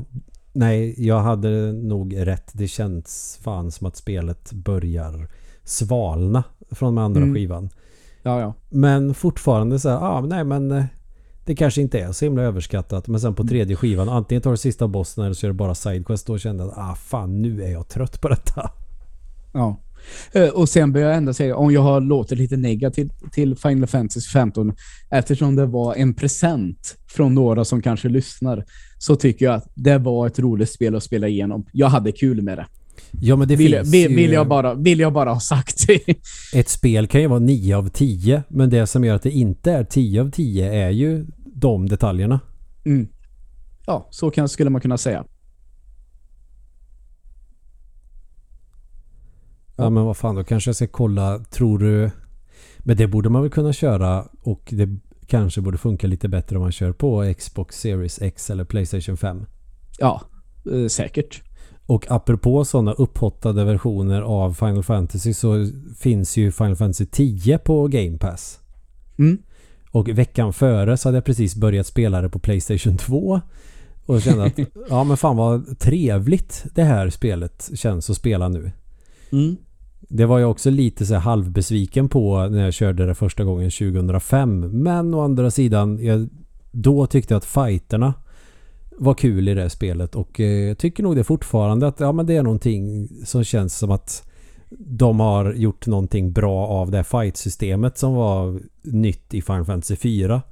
Nej, jag hade nog rätt. Det känns fan som att spelet börjar svalna från den andra
Mm.
skivan.
Ja, ja.
Men fortfarande så här, ah, nej men eh, det kanske inte är så himla överskattat. Men sen på tredje skivan, antingen tar du sista bossen eller så är det bara sidequest. Då kände jag att ah, fan nu är jag trött på detta.
ja. Eh, Och sen börjar jag ändå säga, om jag har låtit lite negativt till Final Fantasy 15 eftersom det var en present från några som kanske lyssnar så tycker jag att det var ett roligt spel att spela igenom. Jag hade kul med det.
Ja men det
Vill, jag-
finns
vill, vill, jag bara, vill jag bara ha sagt.
Ett spel kan ju vara 9 av 10 men det som gör att det inte är 10 av 10 är ju de detaljerna.
mm. Ja, så kan, skulle man kunna säga.
Ja men vad fan då kanske jag ska kolla. Tror du... Men det borde man väl kunna köra och det kanske borde funka lite bättre om man kör på Xbox Series X eller Playstation 5.
Ja, eh, säkert.
Och apropå sådana upphottade versioner av Final Fantasy så finns ju Final Fantasy 10 på Game Pass.
Mm.
Och veckan före så hade jag precis börjat spela det på Playstation 2. Och kände att ja men fan vad trevligt det här spelet känns att spela nu.
Mm.
Det var jag också lite så halvbesviken på när jag körde det första gången 2005. Men å andra sidan, jag, då tyckte jag att fighterna var kul i det spelet och eh, jag tycker nog det fortfarande att ja, men det är någonting som känns som att de har gjort någonting bra av det fight-systemet som var nytt i Final Fantasy 4.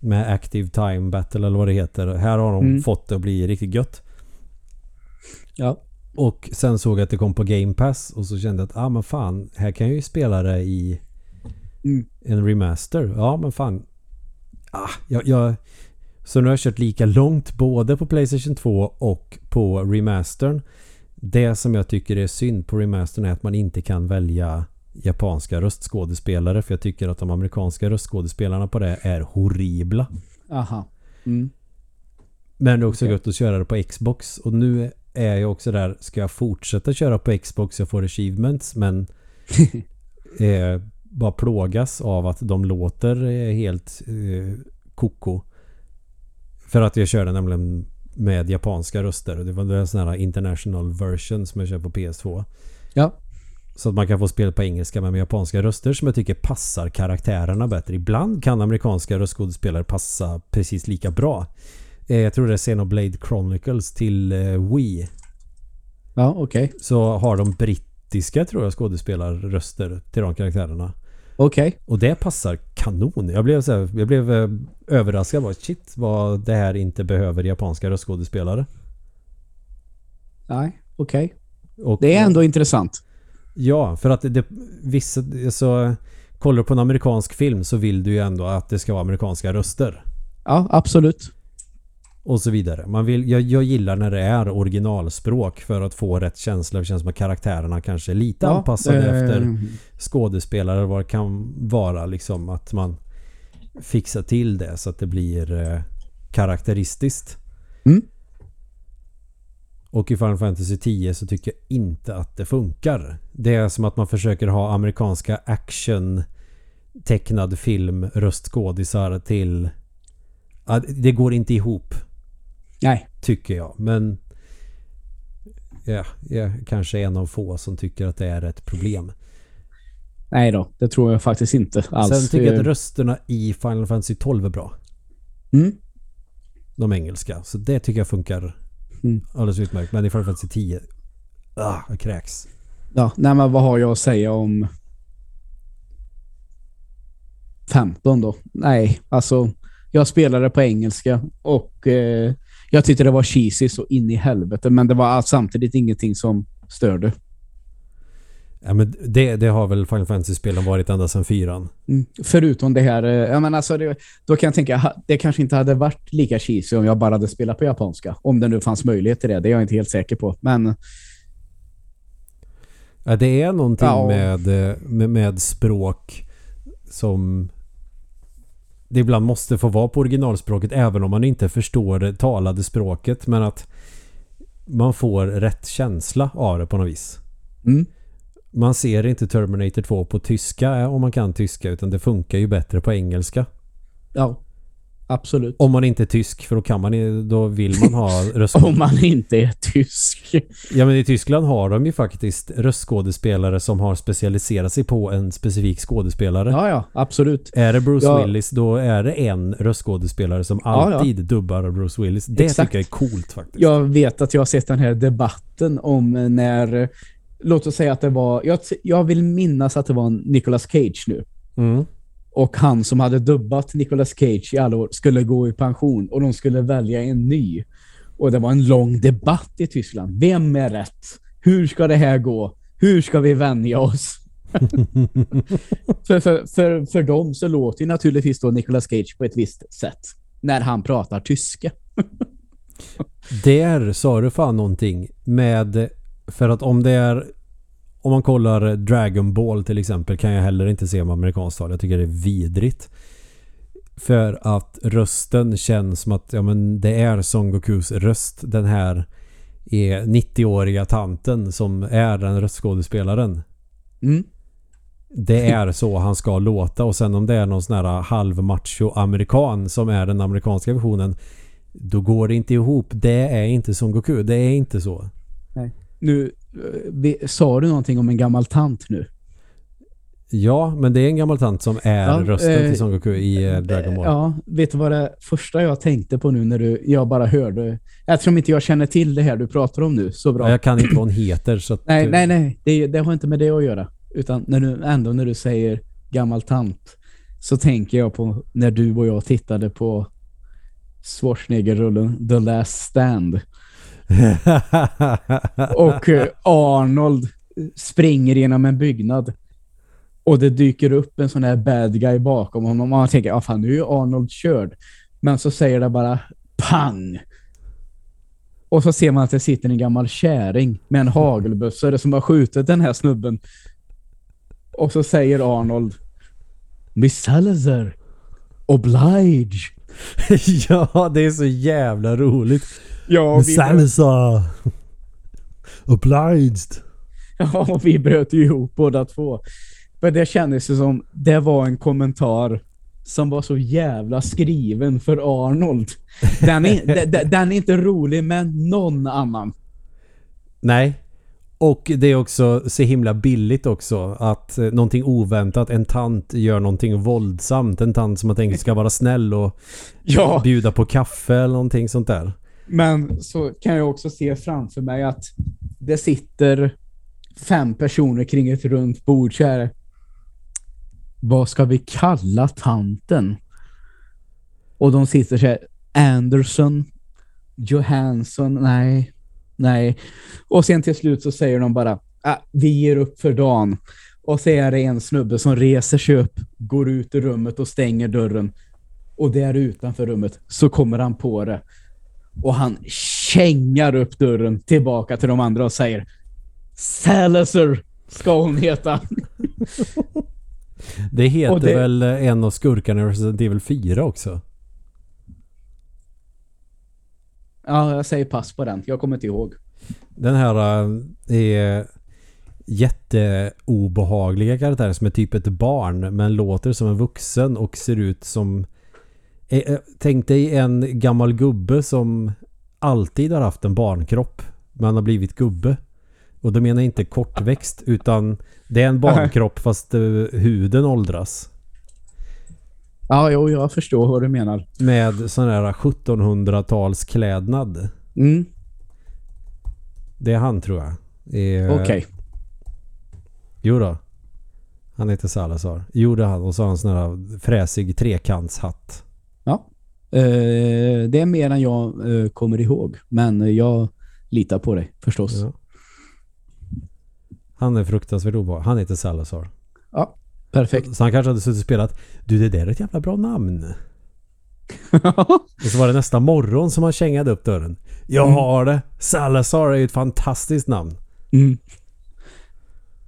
Med Active Time Battle eller vad det heter. Här har de
Mm.
fått det att bli riktigt gött.
Ja.
Och sen såg jag att det kom på Game Pass och så kände jag att ah men fan, här kan jag ju spela det i
Mm.
en remaster. Ja men fan. Ah, jag, jag, så nu har jag kört lika långt både på Playstation 2 och på remastern. Det som jag tycker är synd på remastern är att man inte kan välja japanska röstskådespelare för jag tycker att de amerikanska röstskådespelarna på det är horribla.
Aha. Mm.
Men det är också
Okej.
gött att köra det på Xbox. Och nu är jag också där, ska jag fortsätta köra på Xbox? Jag får achievements men eh, bara plågas av att de låter eh, helt eh, koko. För att jag körde nämligen med japanska röster. Det var en sån här international version som jag kör på PS2.
Ja.
Så att man kan få spel på engelska men med japanska röster som jag tycker passar karaktärerna bättre. Ibland kan amerikanska röstskådespelare passa precis lika bra. Eh, Jag tror det är Xenoblade Chronicles till eh, Wii.
Ja, okej.
Så har de brittiska tror jag skådespelarröster till de karaktärerna.
Okej.
Och det passar kanon. Jag blev, så här, jag blev eh, överraskad. Bara, Shit vad det här inte behöver japanska röstskådespelare.
Nej, okej.
Och,
Det är ändå intressant.
Ja, för att det, vissa, så kollar du på en amerikansk film så vill du ju ändå att det ska vara amerikanska röster.
Ja, absolut.
Och så vidare. Man vill, jag, jag gillar när det är originalspråk för att få rätt känsla. Det känns som att karaktärerna kanske är lite
Ja,
anpassade
eh,
efter skådespelare vad det kan vara liksom att man fixar till det så att det blir eh, karaktäristiskt.
Mm.
Och i Final Fantasy 10 så tycker jag inte att det funkar. Det är som att man försöker ha amerikanska action tecknad film röstskådisar till... Det går inte ihop
Nej.
tycker jag. Men ja, jag kanske är en av få som tycker att det är ett problem.
Nej då, det tror jag faktiskt inte alls.
Sen tycker jag att rösterna i Final Fantasy 12 är bra.
Mm.
De engelska. Så det tycker jag funkar
Mm.
alldeles utmärkt. Men i Final Fantasy 10 ah, jag kräks.
Ja, nej men vad har jag att säga om 15 då? Nej, alltså jag spelade på engelska och eh, jag tyckte det var cheesy så in i helvete men det var samtidigt ingenting som störde.
Ja, men det, det har väl Final Fantasy-spelen varit ända sedan fyran.
Mm. Förutom det här, eh, ja men alltså det, då kan jag tänka, det kanske inte hade varit lika cheesy om jag bara hade spelat på japanska. Om det nu fanns möjlighet till det, det är jag inte helt säker på. Men
Ja, det är någonting
Ja.
med, eh, med, med språk som det ibland måste få vara på originalspråket även om man inte förstår det talade språket men att man får rätt känsla av det på något vis.
mm,
Man ser inte Terminator 2 på tyska eh, om man kan tyska utan det funkar ju bättre på engelska.
ja, absolut.
Om man inte är tysk för då kan man då vill man ha
Om
röstskådespelare.
man inte är tysk.
Ja men i Tyskland har de ju faktiskt röstskådespelare som har specialiserat sig på en specifik skådespelare.
Ja, ja, absolut.
Är det Bruce
Ja.
Willis då är det en röstskådespelare som
Ja, ja.
alltid dubbar Bruce Willis. Det
Exakt.
tycker jag är coolt faktiskt.
Jag vet att jag har sett den här debatten om när, låt oss säga att det var, jag, jag vill minnas att det var Nicolas Cage nu.
Mm.
Och han som hade dubbat Nicolas Cage i alla år skulle gå i pension och de skulle välja en ny. Och det var en lång debatt i Tyskland. Vem är rätt? Hur ska det här gå? Hur ska vi vänja oss? för, för, för, för dem så låter ju naturligtvis då Nicolas Cage på ett visst sätt när han pratar tyska.
Där sa du fan någonting med för att om det är om man kollar Dragon Ball till exempel kan jag heller inte se med amerikanskt tal. Jag tycker det är vidrigt. För att rösten känns som att ja, men det är Son Gokus röst. Den här är 90-åriga tanten som är den röstskådespelaren.
Mm.
Det är så han ska låta och sen om det är någon sån här halvmacho amerikan som är den amerikanska versionen då går det inte ihop. Det är inte Son Goku. Det är inte så.
Nu, eh, vi, sa du någonting om en gammal tant nu?
Ja, men det är en gammal tant som är
Ja,
rösten
eh,
till Son Goku i eh, Dragon Ball.
Ja, vet du vad det första jag tänkte på nu när du, jag bara hörde, eftersom inte jag känner till det här du pratar om nu så bra.
Ja, jag kan inte vad hon heter så
nej, nej, nej, det, det har inte med det att göra. Utan när du, ändå när du säger gammal tant så tänker jag på när du och jag tittade på Schwarzenegger-rullen The Last Stand. Och eh, Arnold springer genom en byggnad. Och det dyker upp en sån här bad guy bakom honom. Och man tänker, ja fan nu är ju Arnold körd. Men så säger det bara pang. Och så ser man att det sitter en gammal käring med en hagelbössa som har skjutit den här snubben. Och så säger Arnold Miss Salazar Oblige.
ja, det är så jävla roligt.
Ja, vi,
Salazar! Obliged!
ja, och vi bröt ju ihop båda två. Men det kändes ju som det var en kommentar som var så jävla skriven för Arnold. Den är, de- de- den är inte rolig med någon annan.
Nej. Och det är också så himla billigt också att eh, någonting oväntat, en tant gör någonting våldsamt. En tant som har tänkt ska vara snäll och
Ja,
bjuda på kaffe eller någonting sånt där
men så kan jag också se framför mig att det sitter fem personer kring ett runt bord så här. Vad ska vi kalla tanten? Och de sitter så här. Anderson, Johansson, nej, nej. Och sen till slut så säger de bara ah, vi ger upp för dagen. Och så är det en snubbe som reser sig upp, går ut ur rummet och stänger dörren. Och där utanför rummet så kommer han på det. Och han kängar upp dörren tillbaka till de andra och säger Salazar ska hon heta.
Det heter
det-
väl en av skurkarna i Resident Evil 4 också?
Ja, jag säger pass på den. Jag kommer inte ihåg.
Den här eh, är jätteobehagliga karaktärer som är typ ett barn men låter som en vuxen och ser ut som... Eh, eh, Tänk dig en gammal gubbe som alltid har haft en barnkropp men har blivit gubbe. Och då menar jag inte kortväxt utan det är en barnkropp fast eh, huden åldras.
Ja, jo, jag förstår vad du menar.
Med sån här 1700-tals klädnad.
Mm,
Det är han tror jag.
Okej.
Jo då. Han heter Salazar. Jo det är han. Och så har han sån här fräsig trekantshatt.
Ja. Eh, det är mer än jag eh, kommer ihåg. Men jag litar på dig, förstås.
Ja. Han är fruktansvärt obehaglig. Han heter Salazar.
Perfekt.
Så han kanske hade suttit och spelat Du det där är ett jävla bra namn. Och så var det nästa morgon som han kängade upp dörren. Jag
Mm.
har det. Salazar är ju ett fantastiskt namn.
mm.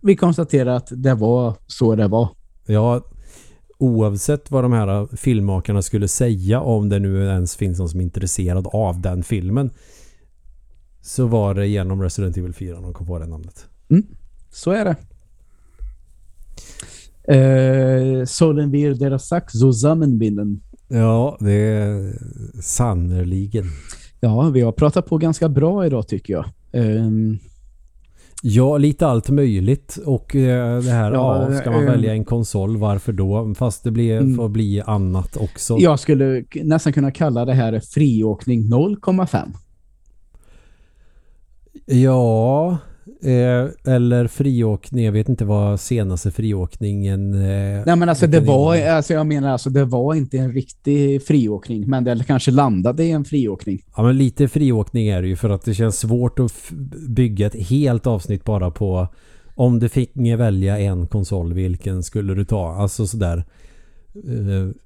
Vi konstaterar att det var så det var.
Ja, oavsett vad de här filmmakarna skulle säga om det nu ens finns någon som är intresserad av den filmen så var det genom Resident Evil 4 de kom på det namnet.
Så är det. Eh, sollen wir deras Sack zusammenbinden.
Ja, det är sannerligen.
Ja, vi har pratat på ganska bra idag tycker jag. Ehm,
Ja, lite allt möjligt och eh, det här, ja,
Ja,
ska man
eh,
välja en konsol, varför då? Fast det blir,
Mm.
får bli annat också.
jag skulle nästan kunna kalla det här friåkning 0,5.
Ja, eh, eller friåkning, jag vet inte vad senaste friåkningen... Eh,
Nej men alltså det var, alltså jag menar alltså det var inte en riktig friåkning, men det kanske landade i en friåkning.
Ja men lite friåkning är det ju för att det känns svårt att bygga ett helt avsnitt bara på om du fick välja en konsol, vilken skulle du ta? Alltså sådär. Eh,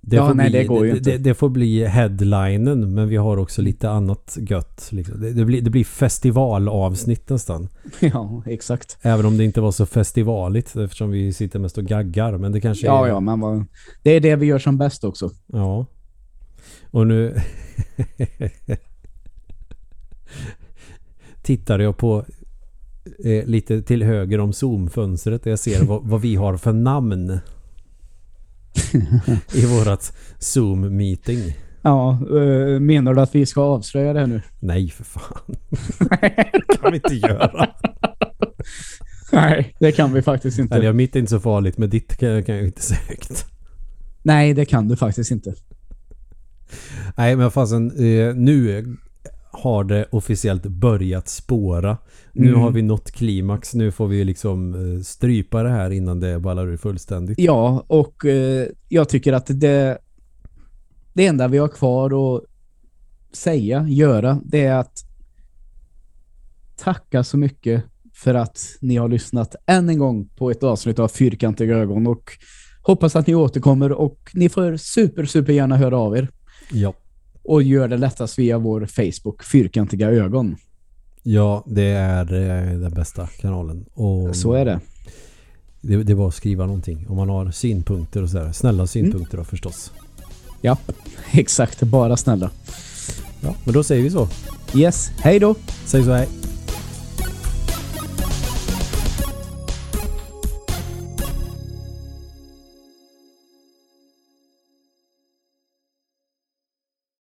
Det
Ja,
får
nej,
bli,
det går ju
det,
inte.
det, får bli headlinen men vi har också lite annat gött. Liksom. Det, det, blir, det blir festivalavsnitt nästan.
Ja, exakt.
Även om det inte var så festivaligt eftersom vi sitter mest och gaggar. Men det kanske
Ja,
är...
ja, men vad, det är det vi gör som bäst också.
Ja. Och nu tittar jag på eh, lite till höger om zoomfönstret jag ser vad, vad vi har för namn i vårat zoom-meeting.
Ja, eh, menar du att vi ska avslöja det nu?
Nej, för fan. det kan vi inte göra.
Nej, det kan vi faktiskt inte.
Eller mitt är inte så farligt, men ditt kan, jag inte säga högt.
Nej, det kan du faktiskt inte.
Nej, men fasen, eh, nu har det officiellt börjat spåra. Nu
Mm.
har vi nått klimax. Nu får vi liksom eh, strypa det här innan det ballar ur fullständigt.
Ja, och eh, jag tycker att det, det enda vi har kvar att säga, göra, det är att tacka så mycket för att ni har lyssnat än en gång på ett avsnitt av Fyrkantiga ögon och hoppas att ni återkommer och ni får super, super gärna höra av er
Ja.
Och gör det lättast via vår Facebook, Fyrkantiga ögon.
Ja, det är eh, den bästa kanalen. Och
Så är det.
det. Det var att skriva någonting. Om man har synpunkter och sådär. Snälla synpunkter då förstås.
Ja, exakt. Bara snälla.
Ja, men då säger vi så.
Yes, hej då!
Säg så här.